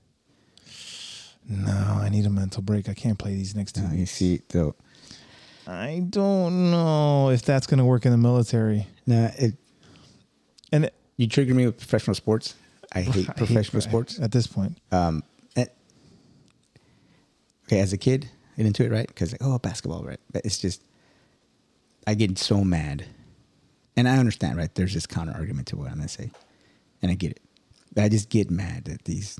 No, I need a mental break. I can't play these next two. Now, you see, though, I don't know if that's going to work in the military. nah, it, And it, you trigger me with professional sports. I hate I hate- professional sports. at this point. um, and- okay, as a kid, I get into it, right? Because like, oh, basketball, right? But it's just, I get so mad, and I understand, right? There's this counter argument to what I'm gonna say, and I get it. But I just get mad that these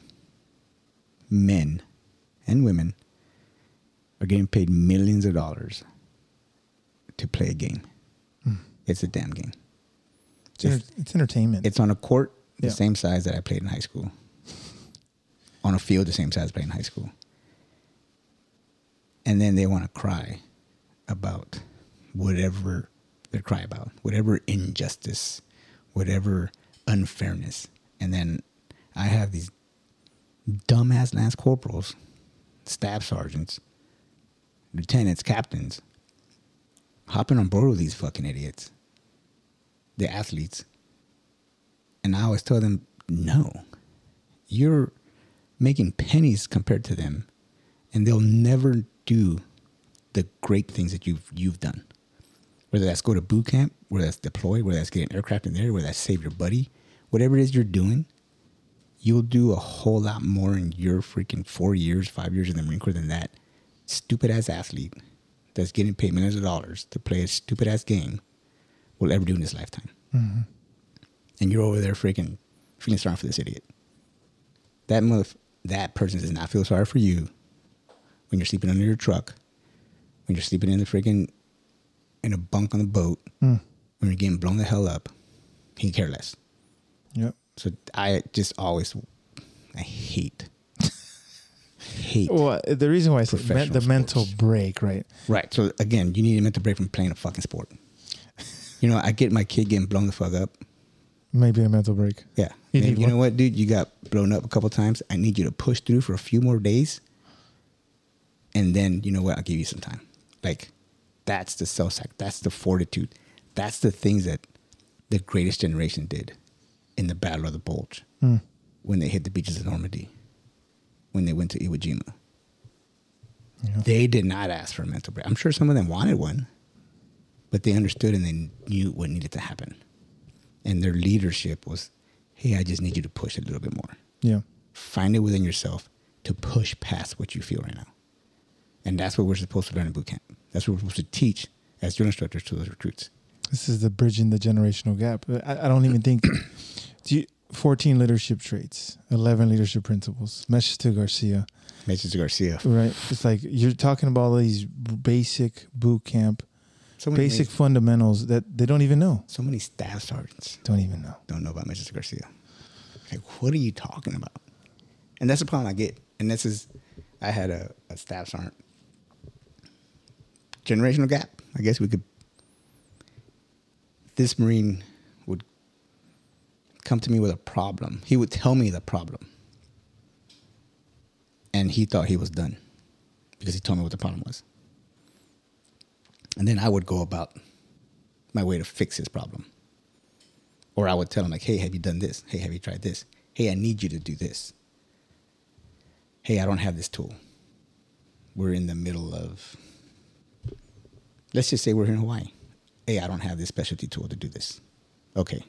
men and women are getting paid millions of dollars to play a game. Hmm. It's a damn game. It's, it's entertainment. It's on a court the Yeah. same size that I played in high school. On a field the same size I played in high school. And then they want to cry about whatever they cry about, whatever injustice, whatever unfairness. And then I have these dumbass lance corporals, staff sergeants, lieutenants, captains hopping on board with these fucking idiots, the athletes. And I always tell them, no, you're making pennies compared to them, and they'll never do the great things that you've you've done. Whether that's go to boot camp, whether that's deploy, whether that's get an aircraft in there, whether that's save your buddy, whatever it is you're doing, you'll do a whole lot more in your freaking four years, five years in the Marine Corps than that stupid ass athlete that's getting paid millions of dollars to play a stupid ass game will ever do in his lifetime. Mm-hmm. And you're over there freaking feeling sorry for this idiot. That mother, that person does not feel sorry for you when you're sleeping under your truck, when you're sleeping in the freaking in a bunk on the boat, mm. when you're getting blown the hell up. He can care less. Yep. So I just always, I hate, hate. Well, the reason why I said me- Professional the mental break, right? Right. So again, you need a mental break from playing a fucking sport. You know, I get my kid getting blown the fuck up. Maybe a mental break. Yeah. You Man, you know what, dude? You got blown up a couple times. I need you to push through for a few more days. And then, you know what? I'll give you some time. Like, that's the self sac. That's the fortitude. That's the things that the greatest generation did in the Battle of the Bulge Hmm. when they hit the beaches of Normandy, when they went to Iwo Jima. Yeah. They did not ask for a mental break. I'm sure some of them wanted one, but they understood and they knew what needed to happen. And their leadership was, hey, I just need you to push a little bit more. Yeah. Find it within yourself to push past what you feel right now. And that's what we're supposed to learn in boot camp. That's what we're supposed to teach as drill instructors to those recruits. This is the bridging the generational gap. I, I don't even think. do you, 14 leadership traits, 11 leadership principles, message to Garcia, Message to Garcia. right? It's like you're talking about all these basic boot camp, So many, basic fundamentals that they don't even know. so many staff sergeants Don't even know. don't know about Message to Garcia. Like, what are you talking about? And that's the problem I get. And this is, I had a, a staff sergeant. Generational gap. I guess we could. This Marine come to me with a problem. He would tell me the problem. And he thought he was done because he told me what the problem was. And then I would go about my way to fix his problem. Or I would tell him, like, hey, have you done this? Hey, have you tried this? Hey, I need you to do this. Hey, I don't have this tool. We're in the middle of, let's just say we're in Hawaii. Hey, I don't have this specialty tool to do this. Okay.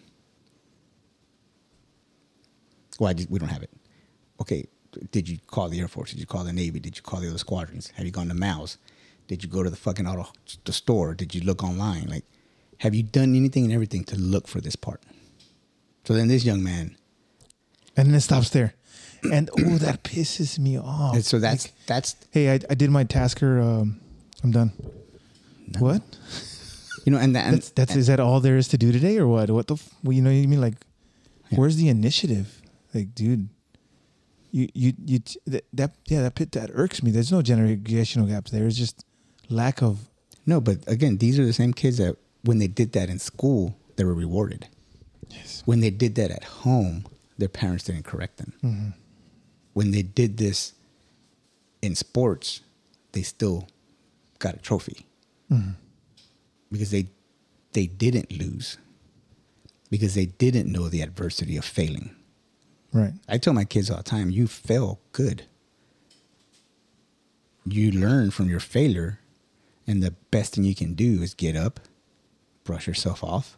Why did we don't have it? Okay, did you call the Air Force? Did you call the Navy? Did you call the other squadrons? Have you gone to MALS? Did you go to the fucking auto the store? Did you look online? Like, have you done anything and everything to look for this part? So then this young man, And then it stops there. And oh, that pisses me off. and so that's Like, that's hey, I, I did my tasker. Um, I'm done. What? you know, and that, and, That's that's is that all there is to do today, or what? What the? F- well, you know, what you mean like, Yeah. where's the initiative? Like, dude, you you you that, that yeah that pit that irks me. There's no generational gaps. There is just lack of no, but again, these are the same kids that when they did that in school, they were rewarded. yes. When they did that at home, their parents didn't correct them. Mm-hmm. When they did this in sports, they still got a trophy Mm-hmm. because they they didn't lose because they didn't know the adversity of failing. Right. I tell my kids all the time, you fail good. You learn from your failure, and the best thing you can do is get up, brush yourself off,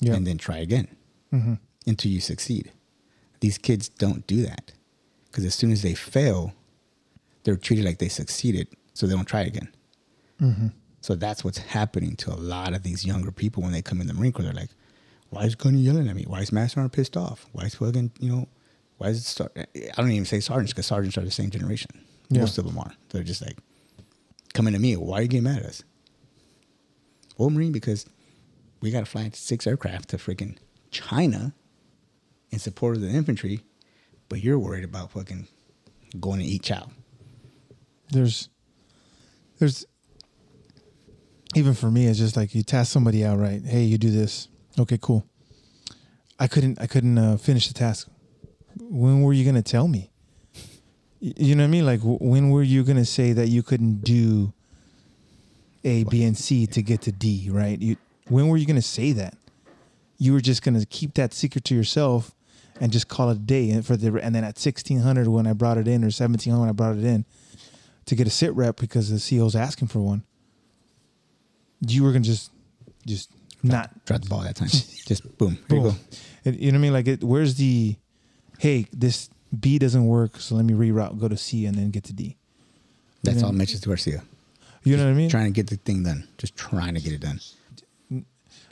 Yeah. and then try again Mm-hmm. until you succeed. These kids don't do that because as soon as they fail, they're treated like they succeeded, so they don't try again. Mm-hmm. So that's what's happening to a lot of these younger people when they come in the Marine Corps. They're like, "Why is Gunny yelling at me? Why is Master Sergeant pissed off? Why is fucking you know? Why is it star- I don't even say sergeants because sergeants are the same generation. Yeah. Most of them are. They're just like coming to me. Why are you getting mad at us? Well, Marine, because we got to fly six aircraft to freaking China in support of the infantry, but you're worried about fucking going to eat chow. There's there's even for me, it's just like you task somebody out, right? Hey, you do this. Okay, cool. I couldn't I couldn't uh, finish the task. When were you gonna tell me? You know what I mean? Like, when were you gonna say that you couldn't do A, B, and C to get to D, right? You when were you going to say that? You were just going to keep that secret to yourself and just call it a day. And for the and then at sixteen hundred when I brought it in or seventeen hundred when I brought it in to get a sit rep because the CEO's asking for one, you were going to just just not Drop the ball that time. Just boom. Here you you know what I mean? Like, it, where's the, hey, this B doesn't work, so let me reroute, go to C, and then get to D. That's all Message to Garcia. You know what I mean? Trying to get the thing done. Just trying to get it done.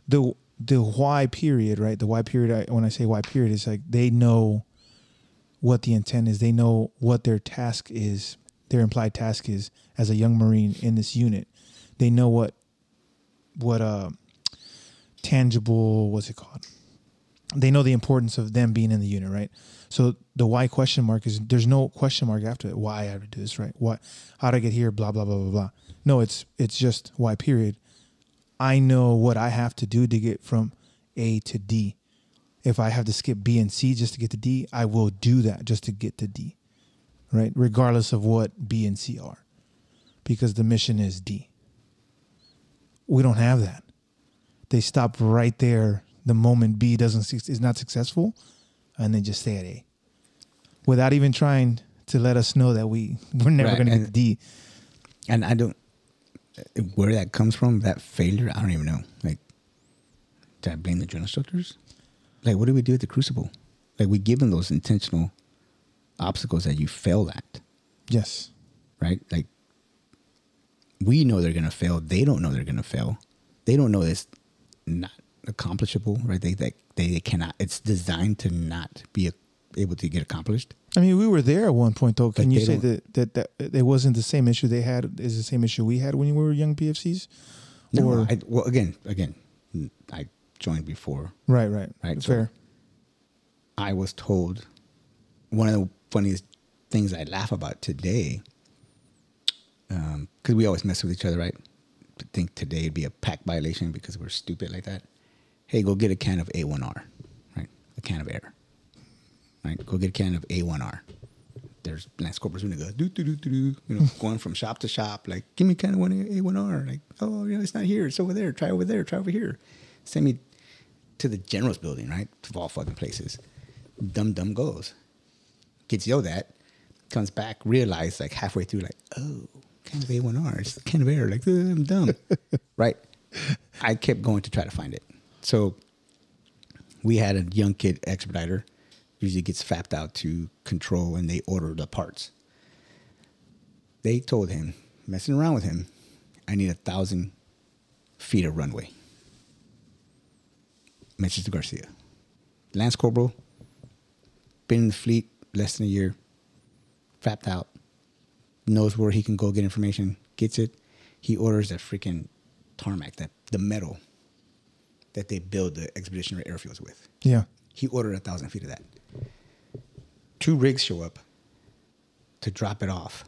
the the why period, right? The why period. I, when I say why period, it's like they know what the intent is. They know what their task is. Their implied task is as a young marine in this unit. They know what what uh tangible what's it called? They know the importance of them being in the unit, right? So the why question mark is there's no question mark after it. Why I have to do this, right? What how would I get here? Blah blah blah blah blah. No, it's it's just why period. I know what I have to do to get from A to D. If I have to skip B and C just to get to D, I will do that just to get to D. Right? Regardless of what B and C are. Because the mission is D. We don't have that. They stop right there the moment B doesn't is not successful and then just stay at A. Without even trying to let us know that we we're never Right, going to get D. And I don't where that comes from, that failure, I don't even know. Like, did I blame the drill instructors? Like, what do we do at the crucible? Like, we give them those intentional obstacles that you fail at, Yes. right? Like, we know they're gonna fail. They don't know they're gonna fail. They don't know it's not accomplishable, right? They they they, cannot. It's designed to not be a, able to get accomplished. I mean, we were there at one point, though. Can But you say that, that that it wasn't the same issue they had? Is the same issue we had when we were young PFCs? No, Or- I, well, again, again, I joined before right, right, Right, so- Fair. I was told one of the funniest things I laugh about today, um, because we always mess with each other, right? To think today would be a PAC violation because we're stupid like that. Hey, go get a can of A1R, right? A can of air, right? Go get a can of A1R. There's Lance Corporal's gonna go do do do do do, you know, going from shop to shop, like give me kind of one A1R, like oh you know it's not here, it's over there, try over there, try over here. Send me to the general's building, right? Of all fucking places. Dumb dumb goes. Gets yelled at, comes back, realized like halfway through, like, oh, kind of A1R. It's kind of air, like, I'm dumb. right? I kept going to try to find it. So we had a young kid expediter, usually gets fapped out to control and they order the parts. They told him, messing around with him, I need a thousand feet of runway. To Garcia. Lance Corporal, been in the fleet less than a year, fapped out, knows where he can go get information, gets it. He orders that freaking tarmac, that the metal that they build the expeditionary airfields with. Yeah. He ordered a thousand feet of that. Two rigs show up to drop it off,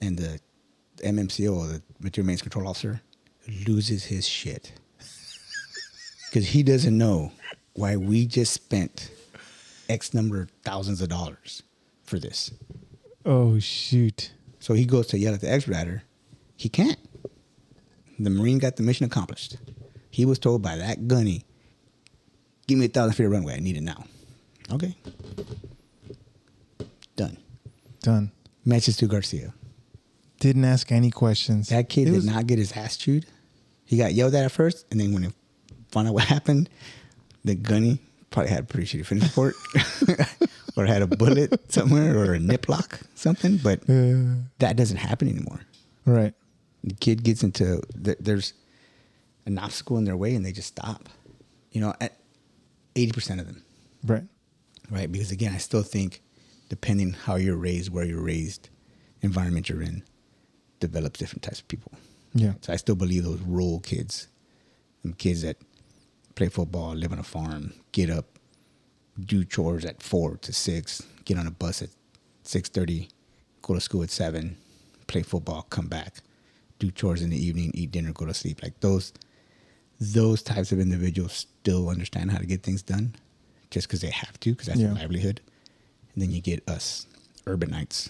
and the MMCO, the material maintenance control officer, loses his shit because he doesn't know why we just spent X number of thousands of dollars for this. Oh shoot. So he goes to yell at the expediter. He can't. The Marine got the mission accomplished. He was told by that gunny, give me a thousand feet of runway. I need it now. Okay. Done. Done. Message to Garcia. Didn't ask any questions. That kid It did was- not get his ass chewed. He got yelled at at first, and then when he found out what happened, the gunny probably had a pretty shitty fitness report, or had a bullet somewhere, or a nip lock, something. But Uh, that doesn't happen anymore. right. the kid gets into there's an obstacle in their way and they just stop you know at 80% of them Right. right because again i still think depending how you're raised where you're raised environment you're in develops different types of people Yeah. so i still believe those rural kids them kids that play football live on a farm get up do chores at four to six get on a bus at 6.30 go to school at seven play football come back do chores in the evening eat dinner go to sleep like those those types of individuals still understand how to get things done just because they have to because that's Yeah. their livelihood and then you get us urbanites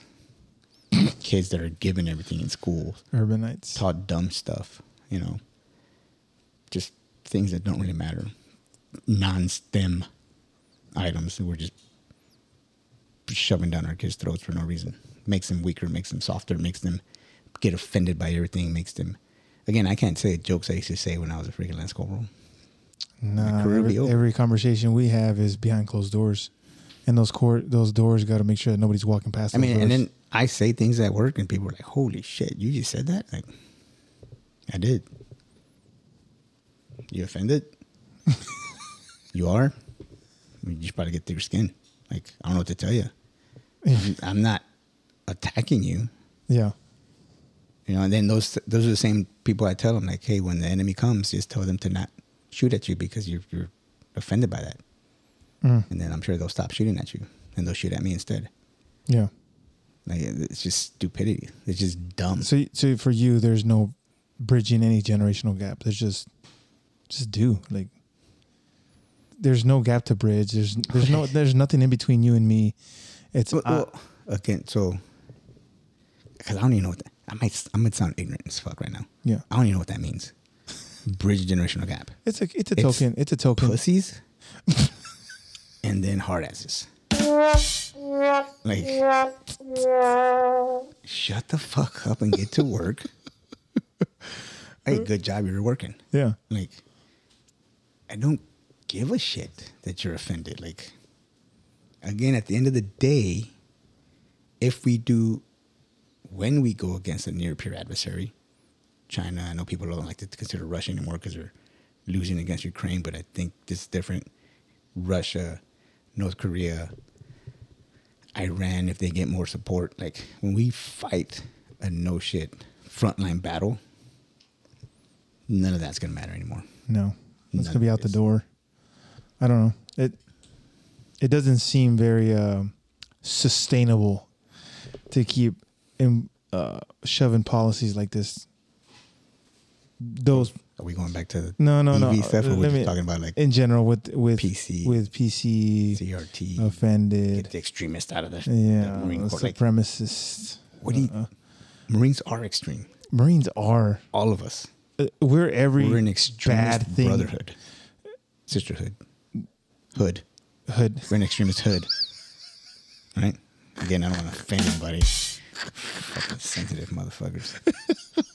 kids that are given everything in school Urbanites. taught dumb stuff, you know, just things that don't really matter, non-STEM items that we're just shoving down our kids' throats for no reason. Makes them weaker, makes them softer, makes them get offended by everything, makes them. Again, I can't say jokes I used to say when I was a freaking Lance Corporal. Nah, every, every conversation we have is behind closed doors, and those court those doors got to make sure that nobody's walking past. I mean, and then I say things at work, and people are like, "Holy shit, you just said that!" Like, I did. You offended? you are. You just to get through your skin. Like, I don't know what to tell you. I'm, I'm not attacking you, yeah, you know. And then those those are the same people I tell them, like, "Hey, when the enemy comes, just tell them to not shoot at you because you're you're offended by that." Mm. And then I'm sure they'll stop shooting at you, and they'll shoot at me instead. yeah. Like, it's just stupidity. It's just dumb. So, so for you, there's no bridging any generational gap. There's just, just do like. There's no gap to bridge. There's there's no there's nothing in between you and me. It's Well, well, again, so because I don't even know what that, I might I might sound ignorant as fuck right now. yeah. I don't even know what that means. Bridge generational gap. It's a it's a It's token. It's a token. Pussies, and then hard asses. Like, shut the fuck up and get to work. hey, good job, you're working. Yeah. Like, I don't give a shit that you're offended. Like, again, at the end of the day, if we do, when we go against a near peer adversary, China, I know people don't like to consider Russia anymore because they're losing against Ukraine, but I think this is different. Russia, North Korea, Iran, if they get more support, like when we fight a no shit frontline battle, none of that's gonna matter anymore. No, it's gonna be out the door. I don't know. It it doesn't seem very uh, sustainable to keep in, uh, shoving policies like this. Those Are we going back to the no no EV no. stuff, or we're just me- talking about like in general with with PC, with PC CRT, offended. get the extrememist out of the, Yeah, the Marine Corps? Like, supremacists. what do you? Uh, Marines are extreme. Marines are. All of us. Uh, we're every We're an bad extremist thing. brotherhood, sisterhood, hood. Hood. We're an extremist hood. Right? Again, I don't want to offend anybody. Fucking sensitive motherfuckers.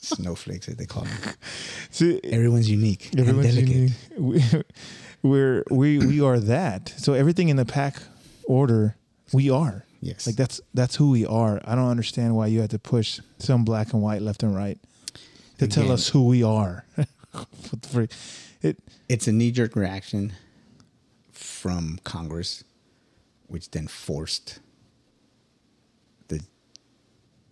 Snowflakes, as they call them. See, Everyone's unique. and Everyone's delicate. unique. We, we're we we are that. So everything in the PAC order, we are. Yes. Like that's that's who we are. I don't understand why you had to push some black and white left and right to tell us who we are. what the? It it's a knee jerk reaction from Congress, which then forced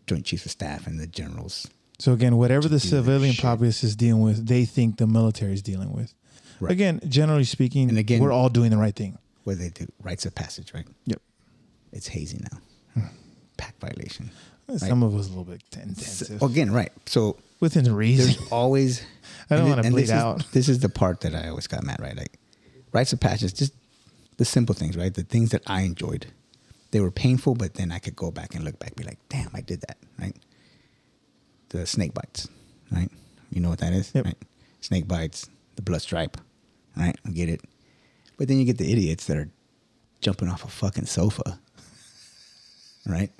Joint Chiefs of Staff and the generals. so again, whatever the civilian populace is dealing with, they think the military is dealing with. Right. Again, generally speaking, And again- we're all doing the right thing. What they do? Rites of passage, right? Yep. It's hazy now. Hmm. PAC violation. Some of us a little bit intensive. So, again, right. So Within the reason. there's always. I don't wanna bleed this is- out. this is the part that I always got mad. Right, like rites of passage, just the simple things, right? The things that I enjoyed. They were painful, but then I could go back and look back, be like, "Damn, I did that." Right. The snake bites, right? You know what that is, Yep. right? Snake bites, the blood stripe, right? I get it. But then you get the idiots that are jumping off a fucking sofa, right?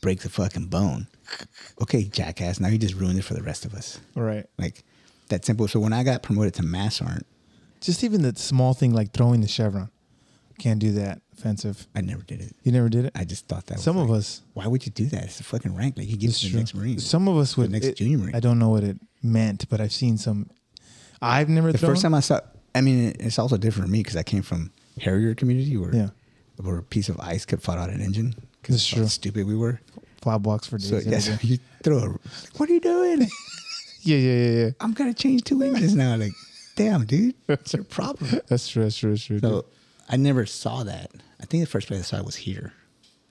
Break the fucking bone. Okay, jackass. Now you just ruined it for the rest of us. right. Like that simple. So when I got promoted to mass sergeant, Just even the small thing like throwing the chevron. Can't do that. Offensive. I never did it. You never did it? I just thought that. Some was of like, us. Why would you do that? It's a fucking rank. Like you give it to the true. next marine. Some of us The would. next it- junior marine. I don't know what it meant, but I've seen some. I've never the thrown. first time I saw, I mean, it's also different for me because I came from Harrier community where, Yeah. where a piece of ice could fall out an engine because That's how true. stupid we were. Five blocks for days. So every yes, you throw. A, what are you doing? yeah, yeah, yeah, yeah. I'm gonna change two engines now. Like, damn, dude, what's your problem? That's true. That's true. That's true. So I never saw that. I think the first place I saw it was here.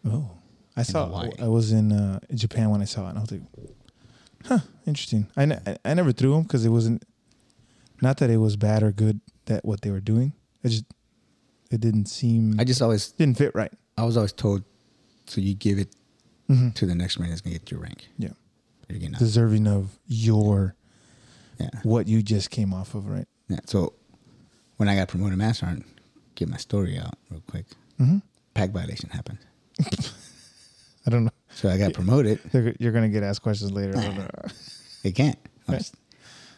oh, I saw. Hawaii. I was in uh, Japan when I saw it, and I was like, "Huh, interesting." I, ne- I, never threw them because it wasn't. Not that it was bad or good that what they were doing. It just it didn't seem. I just always didn't fit right. I was always told, so you give it to the next Marine that's gonna get your rank. Yeah. You're getting. Deserving of your Yeah. what you just came off of, right? Yeah. So when I got promoted master sergeant, get my story out real quick. Mm-hmm. PAC violation happened. I don't know. So I got promoted. You're gonna get asked questions later. I. It can't. I, was-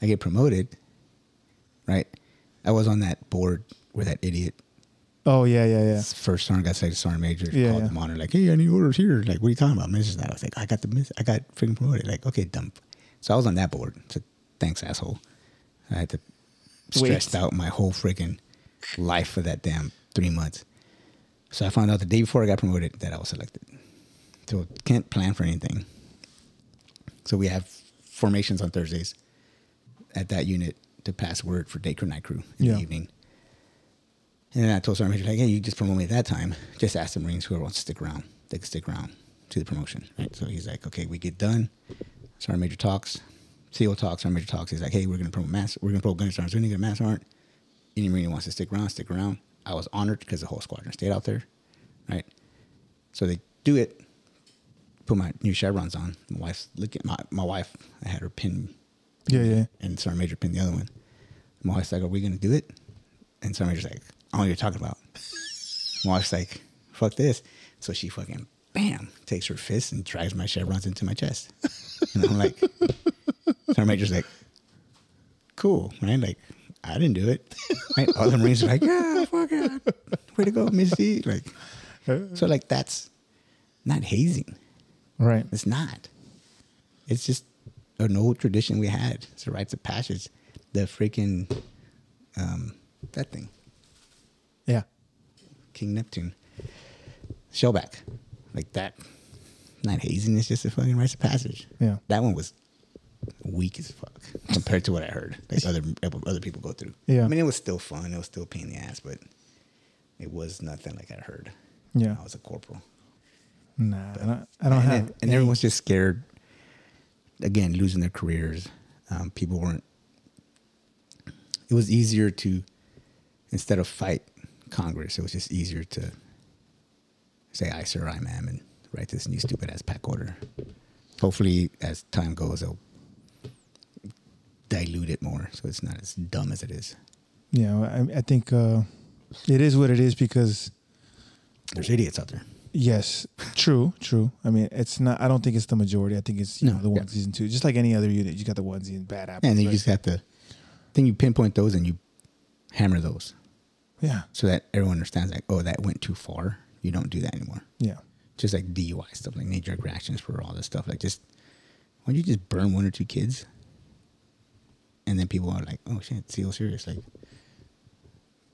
I get promoted. Right. I was on that board where that idiot oh yeah, yeah, yeah. first sergeant got second sergeant major Yeah, called yeah. the monitor like, "Hey, I need orders here." Like, what are you talking about? Mrs. That I was like, "I got the miss. I got freaking promoted." Like, okay, dumb. So I was on that board. So thanks, asshole. I had to Wait. stressed out my whole freaking life for that damn three months. So I found out the day before I got promoted that I was selected. So can't plan for anything. So we have formations on Thursdays at that unit to pass word for day crew, night crew in Yeah. the evening. And then I told Sergeant Major, like, hey, you just promote me at that time. Just ask the Marines whoever wants to stick around. They can stick around to the promotion. Right. So he's like, okay, we get done. Sergeant Major talks. CO talks. Sergeant Major talks. He's like, hey, we're gonna promote mass. We're gonna promote gunner sergeants. We're gonna get a mass sergeant. Any Marine wants to stick around, stick around. I was honored because the whole squadron stayed out there. Right. So they do it. Put my new chevrons on. My wife's looking. My my wife. I had her pin Yeah, yeah. and Sergeant Major pinned the other one. My wife's like, "Are we gonna do it?" And Sergeant Major's like, "I don't know what you're talking about." My wife's like, "Fuck this!" So she fucking bam takes her fist and drives my chevrons into my chest. And I'm like, Sergeant Major's like, "Cool, right?" Like, I didn't do it. Right? All the Marines are like, "Yeah, fuck it, way to go, Missy!" Like, so like that's not hazing. Right. It's not. It's just an old tradition we had. It's the rites of passage. The freaking um, that thing, Yeah. King Neptune, shellback, like that. Not hazing. It's just a fucking rites of passage. Yeah. that one was weak as fuck compared to what I heard. Other other people go through. Yeah. I mean it was still fun. It was still a pain in the ass, but it was nothing like I heard. Yeah. I was a corporal. Nah, I don't, I don't and, have. and everyone's just scared. Again, losing their careers. Um, people weren't. It was easier to, instead of fight Congress, it was just easier to say "I sir, I am and write this new stupid ass PAC order. Hopefully, as time goes, they'll dilute it more so it's not as dumb as it is. Yeah, I, I think uh, it is what it is because There's idiots out there. yes, true, true. I mean, it's not. I don't think it's the majority. I think it's you No, know, the yeah. ones and two. Just like any other unit, you got the onesie and bad apples. And then you right? just have to, then you pinpoint those and you hammer those. yeah, so that everyone understands like oh that went too far you don't do that anymore yeah, just like dui stuff like knee jerk reactions for all this stuff like just why don't you just burn one or two kids and then people are like oh shit seal serious like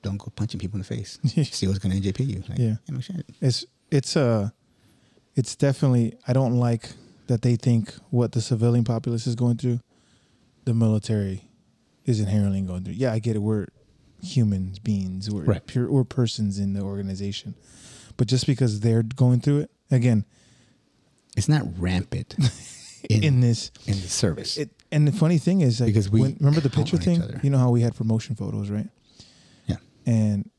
don't go punching people in the face seal's gonna njp you like Yeah. yeah no shit it's it's uh it's definitely. I don't like that they think what the civilian populace is going through, the military is inherently going through. Yeah, I get it. We're humans, beings, we're Right. pure, we're persons in the organization, but just because they're going through it, again, it's not rampant in, in, this in the service It, and the funny thing is, like, Because we when, remember the picture thing. You know how we had promotion photos, right? yeah And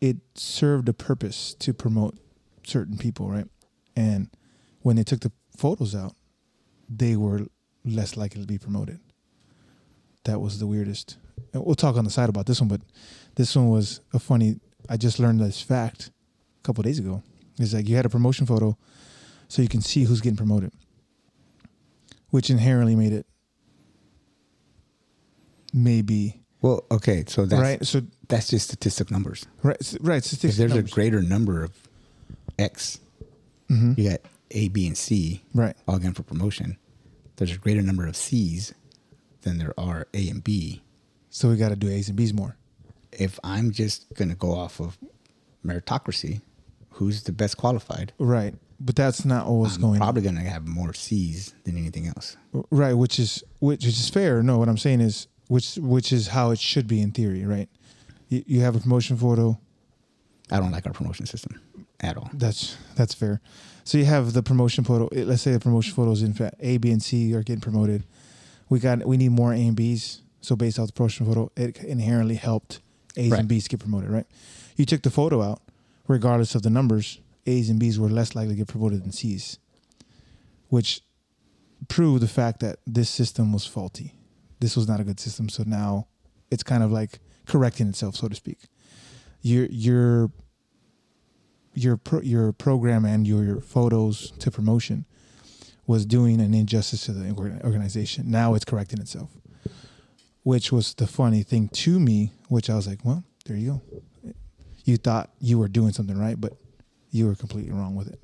it served a purpose to promote certain people, right? And when they took the photos out, they were less likely to be promoted. That was the weirdest. And we'll talk on the side about this one, but this one was a funny. I just learned this fact a couple days ago. It's like you had a promotion photo, so you can see who's getting promoted, which inherently made it maybe well okay so that's right. So that's just statistic numbers right, right. if there's a greater number of x Mhm. you got A, B, and C, Right. all again for promotion. There's a greater number of C's than there are A and B. So we got to do A's and B's more. If I'm just gonna go off of meritocracy, who's the best qualified? Right. But that's not always I'm going probably gonna have more C's than anything else. right, which is which is fair. No, what I'm saying is which which is how it should be in theory, right? You, you have a promotion photo. I don't like our promotion system at all. That's that's fair. So you have the promotion photo. eh, Let's say the promotion photos in fact A, B, and C are getting promoted. We got we need more A and B's. So based off the promotion photo, it inherently helped A's Right. and B's get promoted, right? You took the photo out, regardless of the numbers, A's and B's were less likely to get promoted than C's. which proved the fact that this system was faulty. This was not a good system. So now it's kind of like correcting itself, so to speak. Your your your pro, your program and your, your photos to promotion was doing an injustice to the organization. Now it's correcting itself, which was the funny thing to me. Which I was like, well, there you go. You thought you were doing something right, but you were completely wrong with it.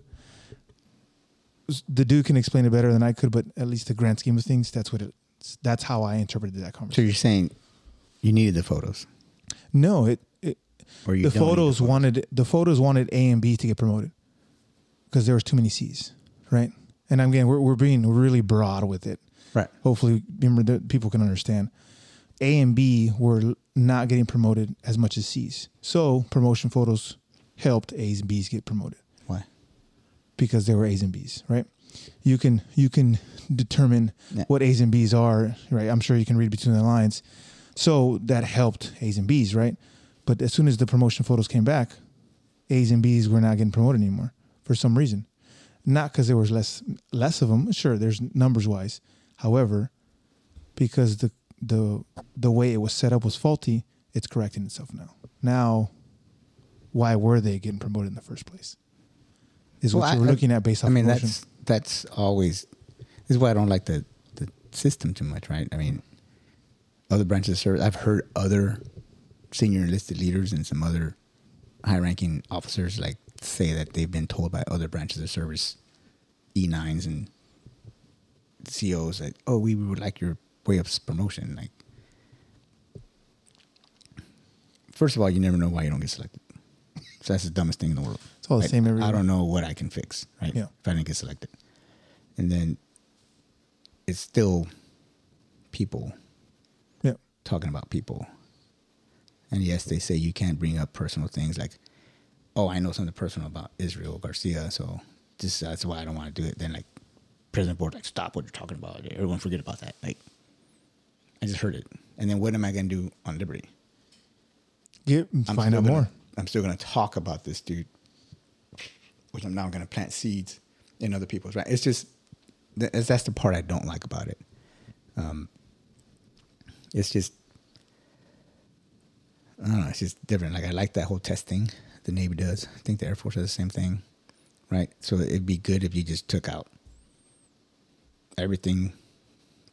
The dude can explain it better than I could, but at least the grand scheme of things, that's what it. That's how I interpreted that conversation. So you're saying you needed the photos, No, it, it or you the don't photos wanted the photos wanted A and B to get promoted because there was too many C's, right? And again, we're we're being really broad with it. Right. Hopefully, remember that people can understand. A and B were not getting promoted as much as C's, so promotion photos helped A's and B's get promoted Why? because they were A's and B's, right? You can you can determine Yeah. what A's and B's are, right? I'm sure you can read between the lines. So that helped A's and B's, right? But as soon as the promotion photos came back, A's and B's were not getting promoted anymore for some reason. Not because there was less less of them. Sure, there's numbers wise. However, because the the the way it was set up was faulty, it's correcting itself now. Now, why were they getting promoted in the first place? Is what Well, you were I- looking at based off I mean, promotion. that's that's always. This is why I don't like the the system too much, right? I mean, other branches of service. I've heard other senior enlisted leaders and some other high-ranking officers like say that they've been told by other branches of service, E9s and COs that, oh, we would like your way of promotion. Like, first of all, you never know why you don't get selected. So that's the dumbest thing in the world. It's all the same everywhere. I don't know what I can fix, right? Yeah. If I didn't get selected. And then it's still people yeah. talking about people. And yes, they say you can't bring up personal things like, oh, I know something personal about Israel Garcia, so this that's why I don't want to do it. Then like President Board like, stop what you're talking about. Everyone forget about that. Like I just heard it. And then what am I gonna do on Liberty? Get, I'm find out gonna- more. I'm still gonna talk about this dude, which I'm now gonna plant seeds in other people's right. It's just that's, that's the part I don't like about it. Um, it's just I don't know. It's just different. Like I like that whole test thing the Navy does. I think the Air Force does the same thing, right? So it'd be good if you just took out everything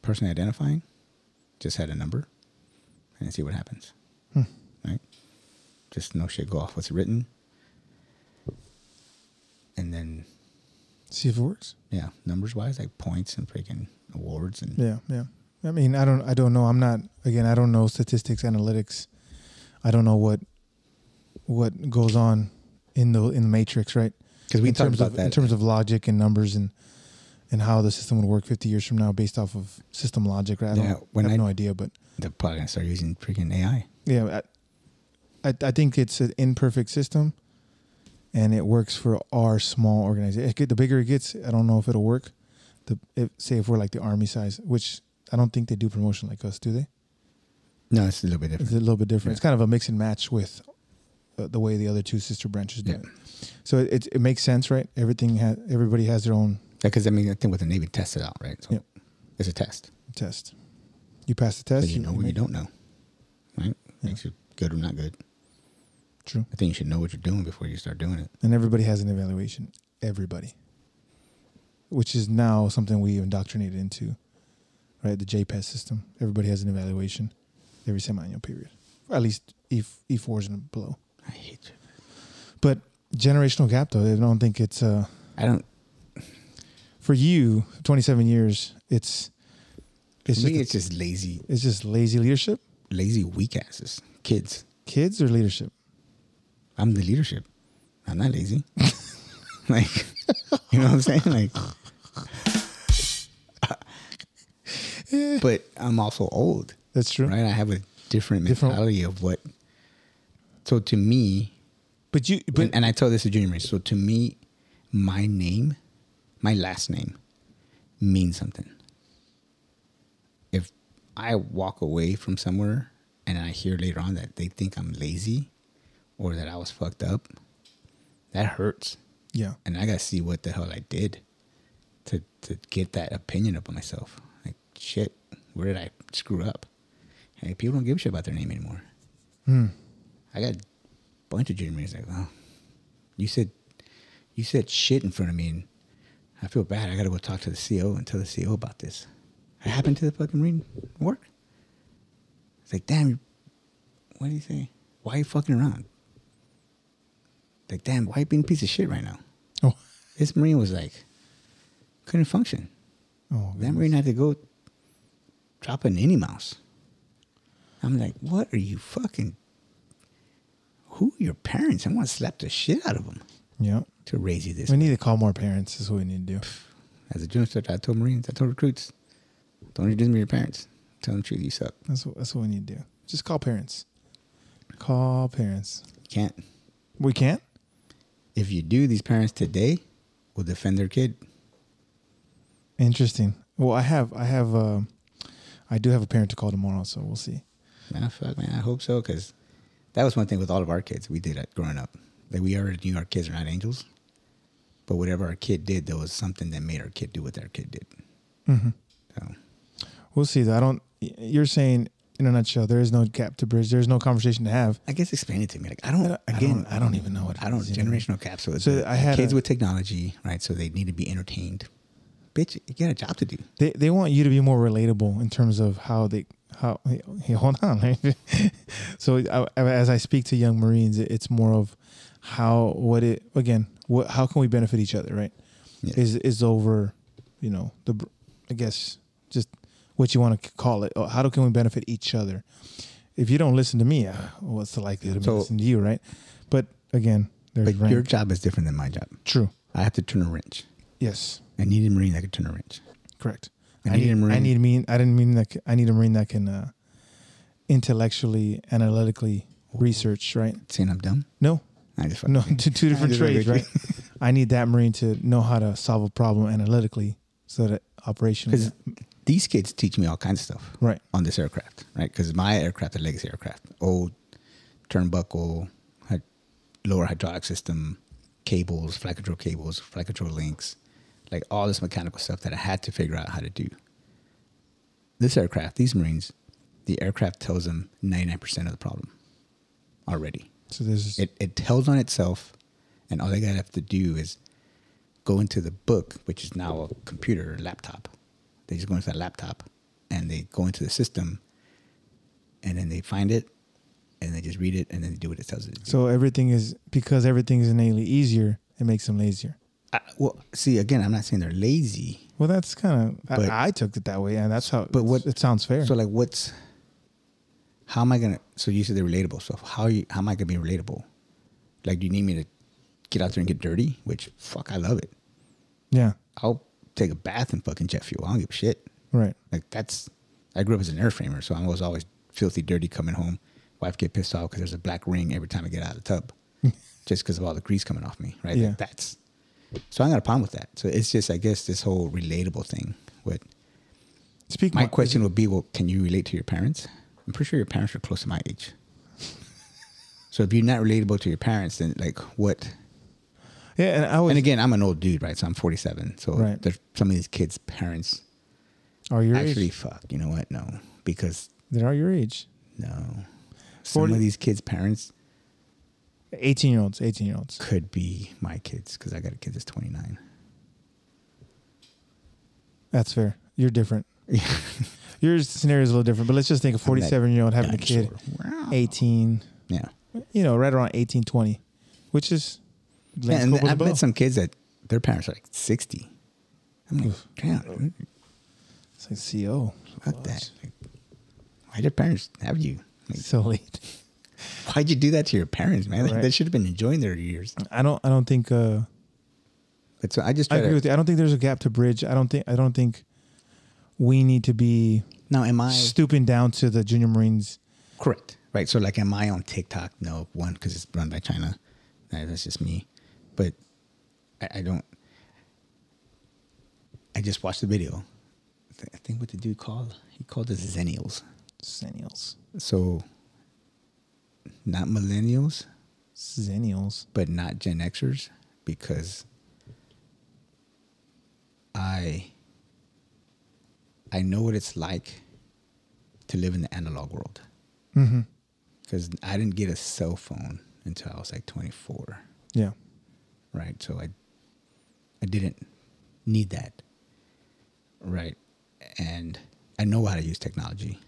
personally identifying, just had a number, and see what happens. Right? Just no shit go off what's written, and then See if it works. yeah, numbers wise, like points and freaking awards and Yeah, yeah. I mean, I don't, I don't know. I'm not. Again, I don't know statistics, analytics. I don't know what, what goes on in the in the matrix, right? Because we in talked terms about of that. in terms of logic and numbers and and how the system would work 50 years from now based off of system logic. Right? I, don't, Yeah, when I have I- no idea, but they're probably gonna start using freaking AI. yeah, I, I, I think it's an imperfect system, and it works for our small organization. The bigger it gets, I don't know if it'll work. The if, say if we're like the army size, which I don't think they do promotion like us, do they? No, it's a little bit different. It's a little bit different. It's kind of a mix and match with uh, the way the other two sister branches do Yeah. it. So it, it it makes sense, right? Everything has everybody has their own Because I mean, I think with the Navy tests it out, right? So Yep. it's a test. test. You pass the So test, you know what you don't know, right? Makes you good or not good. True. I think you should know what you're doing before you start doing it. And everybody has an evaluation. Everybody. Which is now something we indoctrinated into, right? The JEPES system. Everybody has an evaluation every semi-annual period. At least E E fours and below. I hate you. But generational gap, though, I don't think it's uh I don't. for you. Twenty seven years. It's it's me, it's just lazy, it's just lazy leadership. lazy weak asses, kids. Kids or leadership. I'm the leadership. I'm not lazy. like, you know what I'm saying? Like, but I'm also old, That's true. right? I have a different Different- mentality of what. So to me, But you, but and, and I tell this to Junior Marine. So to me, my name, my last name, means something. If I walk away from somewhere and I hear later on that they think I'm lazy or that I was fucked up, that hurts. yeah, And I gotta see what the hell I did to to get that opinion up on myself. Like shit, where did I screw up? Hey, people don't give a shit about their name anymore. Hmm. I got a bunch of junior Marines like, oh, you said you said shit in front of me, and I feel bad. I got to go talk to the CO and tell the CO about this. What happened to the fucking Marine work? It's like, damn, what do you say? Why are you fucking around? Like, damn, why you being a piece of shit right now? Oh. This Marine was like, couldn't function. Oh. That. Marine had to go drop an any mouse. I'm like, what are you fucking? Who are your parents? I want to slap the shit out of them Yeah. to raise you this. We need to call more parents. Is what we need to do. As a junior instructor, I told Marines, I told recruits, don't introduce me to your parents. Tell them the truth, you suck. That's what, that's what we need to do. Just call parents. Call parents. You can't. We can't. If you do, these parents today will defend their kid. Interesting. Well, I have, I have, uh, I do have a parent to call tomorrow, so we'll see. Nah, fuck, man. I hope so, because that was one thing with all of our kids. We did it growing up. Like we already knew our kids are not angels, but whatever our kid did, there was something that made our kid do what our kid did. Mm-hmm. So We'll see. Though I don't. You're saying in a nutshell, there is no gap to bridge. There's no conversation to have. I guess explain it to me. Like I don't. I don't- I again, don't- I don't even know what it I don't. is, you know? Generational gaps. So, So I had kids a- with technology, right? So they need to be entertained. Bitch, you got a job to do. They they want you to be more relatable in terms of how they how. Hey, hey, hold on. so I, as I speak to young Marines, it's more of how what it again. What how can we benefit each other? Right. Yeah. Is is over. You know the. I guess just what you want to call it. Or How do can we benefit each other? If you don't listen to me, uh, what's the likelihood of me listening to you, right? But again, there's But your job is different than my job. true. I have to turn a wrench. Yes, I need a marine that can turn a wrench. correct. I I need need, a I Marine- need mean. I didn't mean that. I need a marine that can uh, intellectually, analytically research. Right? Saying I'm dumb. No, I just no, two, two different trades, right? I need that marine to know how to solve a problem analytically, so that operation. These kids teach me all kinds of stuff. Right. On this aircraft, right? Because my aircraft, a legacy aircraft, old turnbuckle, lower hydraulic system, cables, flight control cables, flight control links, like all this mechanical stuff that I had to figure out how to do. This aircraft, these Marines, the aircraft tells them 99% of the problem already. So there's It, it tells on itself, and all they gotta have to do is go into the book, which is now a computer or laptop. They just go into that laptop and they go into the system, and then they find it, and they just read it, and then they do what it tells it so everything is because everything is innately easier. It makes them lazier. I, well, see, again, I'm not saying they're lazy. Well, that's kind of I, I took it that way, and that's how. But what- it sounds fair. So, like, what's how am I gonna? So you said they're relatable. So how you, how am I gonna be relatable? Like, do you need me to get out there and get dirty? Which fuck, I love it. yeah, I'll take a bath in fucking jet fuel. I don't give a shit. right. Like that's I grew up as an airframer, so I was always filthy dirty coming home. Wife get pissed off because there's a black ring every time I get out of the tub, just because of all the grease coming off me. Right? Yeah. Like, that's so I got a problem with that. So it's just I guess this whole relatable thing. What Speak my mo- question would be, well, can you relate to your parents? I'm pretty sure your parents are close to my age. So if you're not relatable to your parents, then like what? Yeah, and I was. And again, I'm an old dude, right? So I'm 47. So Right. there's some of these kids' parents are your actually age? fuck. You know what? No, because They are your age. No. Some of these kids' parents Eighteen year olds. Eighteen year olds. could be my kids because I got a kid that's 29. That's fair. You're different. Your scenario is a little different, but let's just think a 47 year old having a kid. Wow. 18, Yeah. you know, right around 18, 20, which is. Yeah and I've met some kids that their parents are like 60. I'm like, damn, It's like CO. fuck that. Like, why did your parents have you? Like, So late. why'd you do that to your parents, man? Right. They should have been enjoying their years. I don't. I don't think. uh I just I agree to. with you. I don't think there's a gap to bridge. I don't think. I don't think we need to be Now, am I stooping down to the junior Marines. correct? Right. So, like, am I on TikTok? No, one because it's run by China. That's just me. But I, I don't. I just watched the video. I I think what the dude called he called us Xennials. Xennials. So, not millennials, Xennials. but not Gen Xers because I I know what it's like to live in the analog world Mm-hmm. because I didn't get a cell phone until I was like 24, Yeah. Right? So I I didn't need that, right? And I know how to use technology.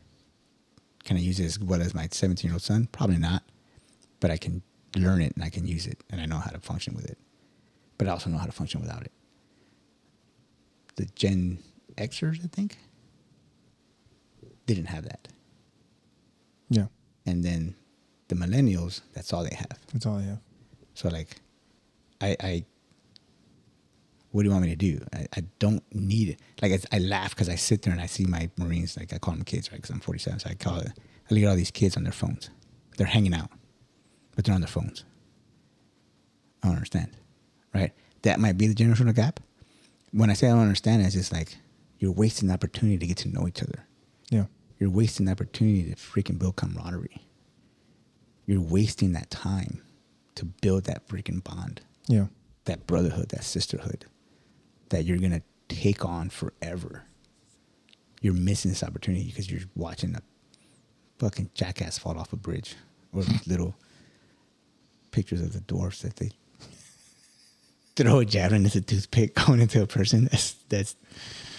Can I use it as well as my 17 year old son? Probably not, but I can learn it and I can use it and I know how to function with it. But I also know how to function without it. The Gen Xers, I think, didn't have that. Yeah. And then the millennials, that's all they have. That's all they have. So like, I, I, what do you want me to do? I, I don't need it. Like it's, I laugh because I sit there and I see my Marines. Like I call them kids, right? Because I'm 47, so I call it. I look at all these kids on their phones. They're hanging out, but they're on their phones. I don't understand, right? That might be the generational gap. When I say I don't understand, it's just like you're wasting the opportunity to get to know each other. Yeah. You're wasting the opportunity to freaking build camaraderie. You're wasting that time to build that freaking bond, Yeah. that brotherhood, that sisterhood that you're going to take on forever. You're missing this opportunity because you're watching a fucking jackass fall off a bridge or little pictures of the dwarfs that they throw a javelin as a toothpick going into a person. That's, that's,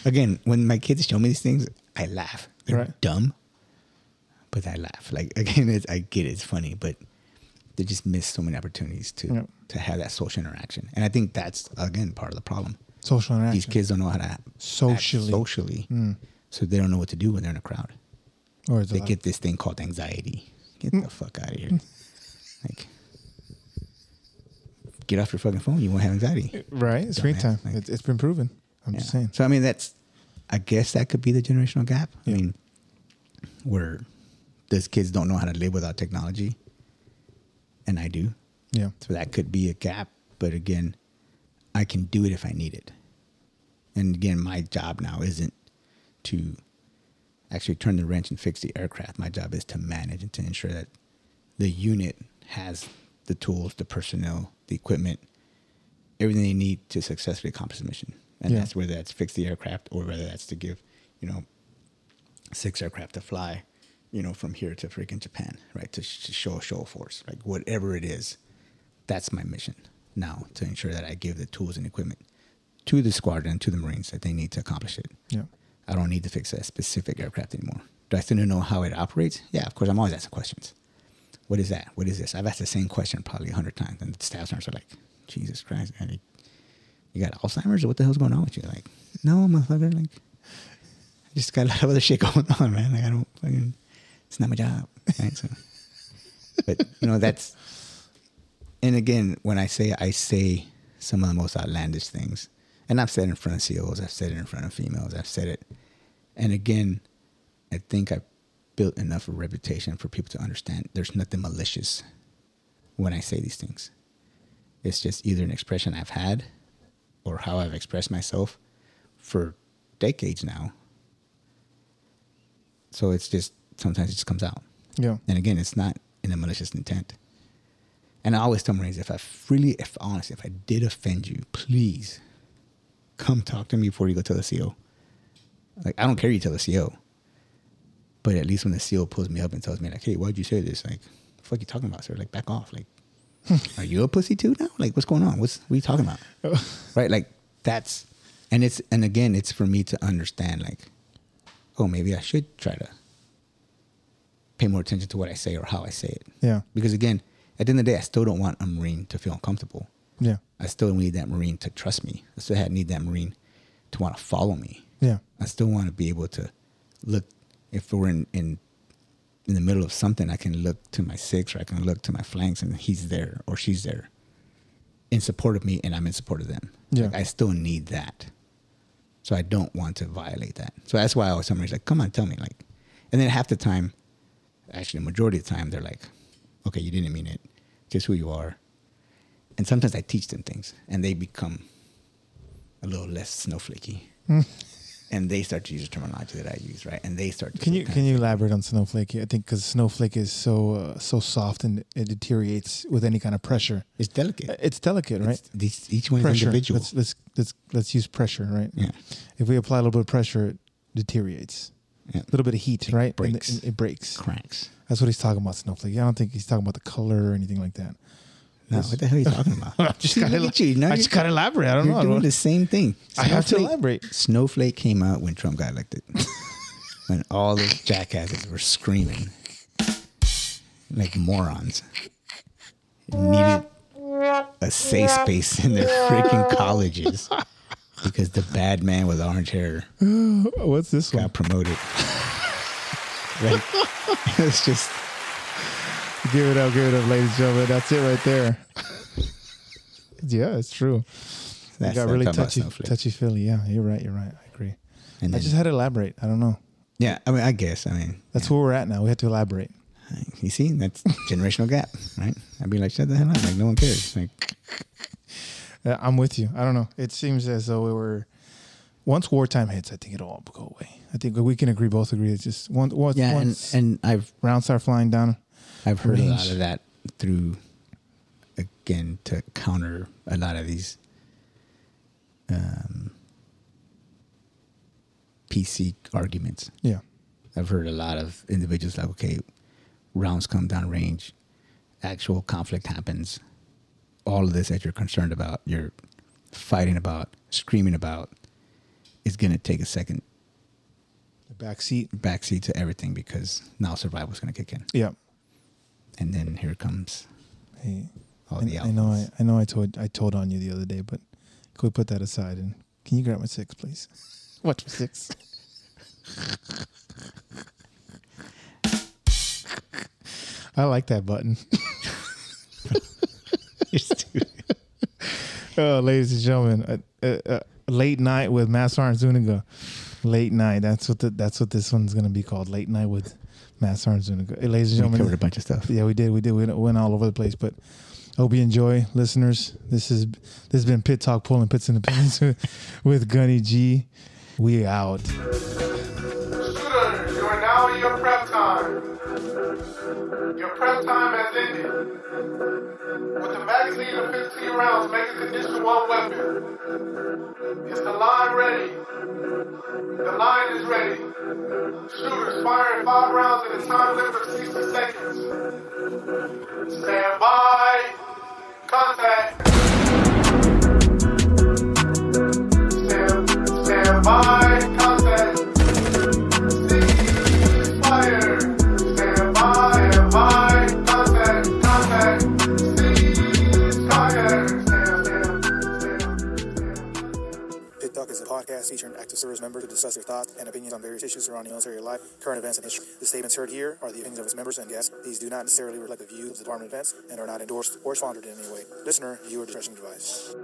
again, when my kids show me these things, I laugh. They're Right. dumb, but I laugh. Like again, it's, I get it, it's funny, but they just miss so many opportunities to Yep. to have that social interaction, and I think that's again part of the problem. Social interaction. These kids don't know how to act Socially. socially, Mm. so they don't know what to do when they're in a crowd. Or They get this thing called anxiety. Get Mm. the fuck out of here! like, get off your fucking phone. You won't have anxiety. right? Screen time. like- It's, it's been proven. I'm Yeah. just saying. So I mean, that's I guess that could be the generational gap. Yeah. I mean, where those kids don't know how to live without technology, and I do. Yeah. So that could be a gap. But again, I can do it if I need it. And again, my job now isn't to actually turn the wrench and fix the aircraft. My job is to manage and to ensure that the unit has the tools, the personnel, the equipment, everything they need to successfully accomplish the mission. And Yeah. that's whether that's fix the aircraft or whether that's to give, you know, six aircraft to fly, you know, from here to freaking Japan, right? To, sh- to show a show of force, like whatever it is, that's my mission now to ensure that I give the tools and equipment to the squadron, to the Marines that they need to accomplish it. Yeah. I don't need to fix a specific aircraft anymore. Do I still know how it operates? Yeah, of course. I'm always asking questions. What is that? What is this? I've asked the same question probably a hundred times, and the staff sergeants are like, "Jesus Christ, man, you- you got Alzheimer's what the hell's going on with you?" Like, no, motherfucker. Like, I just got a lot of other shit going on, man. Like, I don't fucking. It's not my job, right? So, but you know that's. And again, when I say I say some of the most outlandish things, and I've said it in front of COs, I've said it in front of females, I've said it, and again, I think I've built enough of a reputation for people to understand there's nothing malicious when I say these things. It's just either an expression I've had or how I've expressed myself for decades now. So it's just sometimes it just comes out. Yeah. And again, it's not in a malicious intent. And I always tell Marines, if I really, if honestly, if I did offend you, please come talk to me before you go tell the CO. Like, I don't care you tell the CO. But at least when the CO pulls me up and tells me, like, hey, why'd you say this? Like, the fuck you talking about, sir? Like, back off. Like, are you a pussy too now? Like, what's going on? What's, what are you talking about? Oh. right? Like, that's, and it's, and again, it's for me to understand, like, oh, maybe I should try to pay more attention to what I say or how I say it. Yeah. Because again, at the end of the day, I still don't want a Marine to feel uncomfortable. Yeah. I still need that Marine to trust me. I still need that Marine to want to follow me. Yeah. I still want to be able to look, if we're in, in, in the middle of something, I can look to my six or I can look to my flanks and he's there or she's there in support of me and I'm in support of them. Yeah. Like, I still need that. So I don't want to violate that. So that's why I always tell Marines, like, come on, tell me. Like, and then half the time, actually, the majority of the time, they're like, okay, you didn't mean it. Just who you are. And sometimes I teach them things and they become a little less snowflakey. and they start to use the terminology that I use, right? And they start. To Can you can you elaborate on snowflake? I think because snowflake is so uh, so soft and it deteriorates with any kind of pressure. It's delicate. It's delicate, right? It's- these, each one is individual. Let's let's let's let's use pressure, right? Yeah. If we apply a little bit of pressure, it deteriorates. Yeah. A little bit of heat, It right? And breaks. it, it breaks. Cracks. That's what he's talking about, snowflake. I don't think he's talking about the color or anything like that. No, what the hell are you talking about? I just gotta, look at you. Now I just gotta elaborate. I don't You're know. Doing the same thing. I have to elaborate. Snowflake came out when Trump got elected. when all those jackasses were screaming like morons. Needed a safe space in their freaking colleges because the bad man with orange hair What's this one? got promoted. like, it's just Give it up, give it up, ladies and gentlemen. That's it right there. yeah, it's true. that's got really touchy, touchy feely. Yeah, you're right. You're right. I agree. And I then- just had to elaborate. I don't know. yeah, I mean, I guess. I mean, That's where we're at now. We have to elaborate. You see, that's generational gap, right? I'd be like, shut the hell up. Like, no one cares. Like, Uh, I'm with you. I don't know. It seems as though we were. Once wartime hits, I think it'll all go away. I think we can agree, both agree. It's just once, once, yeah, and, once and I've rounds start flying down. I've heard a lot of that through, again, to counter a lot of these um, PC arguments. Yeah, I've heard a lot of individuals like, okay, rounds come down range, actual conflict happens. All of this that you're concerned about, you're fighting about, screaming about, is going to take a second the back seat. backseat to everything because now survival is going to kick in. Yeah. And then here comes Hey, all I, the I know. I. I know. I told. I told on you the other day, but could we put that aside and can you grab my six, please? Watch my six. I like that button. You're stupid. Oh, ladies and gentlemen, uh, uh, uh, late night with Master Arn Zuniga. Late night. That's what the, that's what this one's gonna be called. Late night with Master Arn Zuniga. Hey, ladies and we gentlemen, covered a bunch of stuff. yeah, we did. We did. We went all over the place, but hope you enjoy, listeners. This is this has been Pit Talk, pulling pits and opinions with, with Gunny G. We out. Shooters, you are now in your prep time. Your prep time has ended. With the magazine of 15 rounds making condition one weapon. Is the line ready? The line is ready. Shooters firing five rounds in a time limit of 60 seconds. Stand by. Contact. Stand, stand by. Contact. Is a podcast featuring active service members to discuss their thoughts and opinions on various issues surrounding military life, current events, and history. The statements heard here are the opinions of its members and guests. These do not necessarily reflect the views of the Department of Defense and are not endorsed or sponsored in any way. Listener, viewer discretion advised.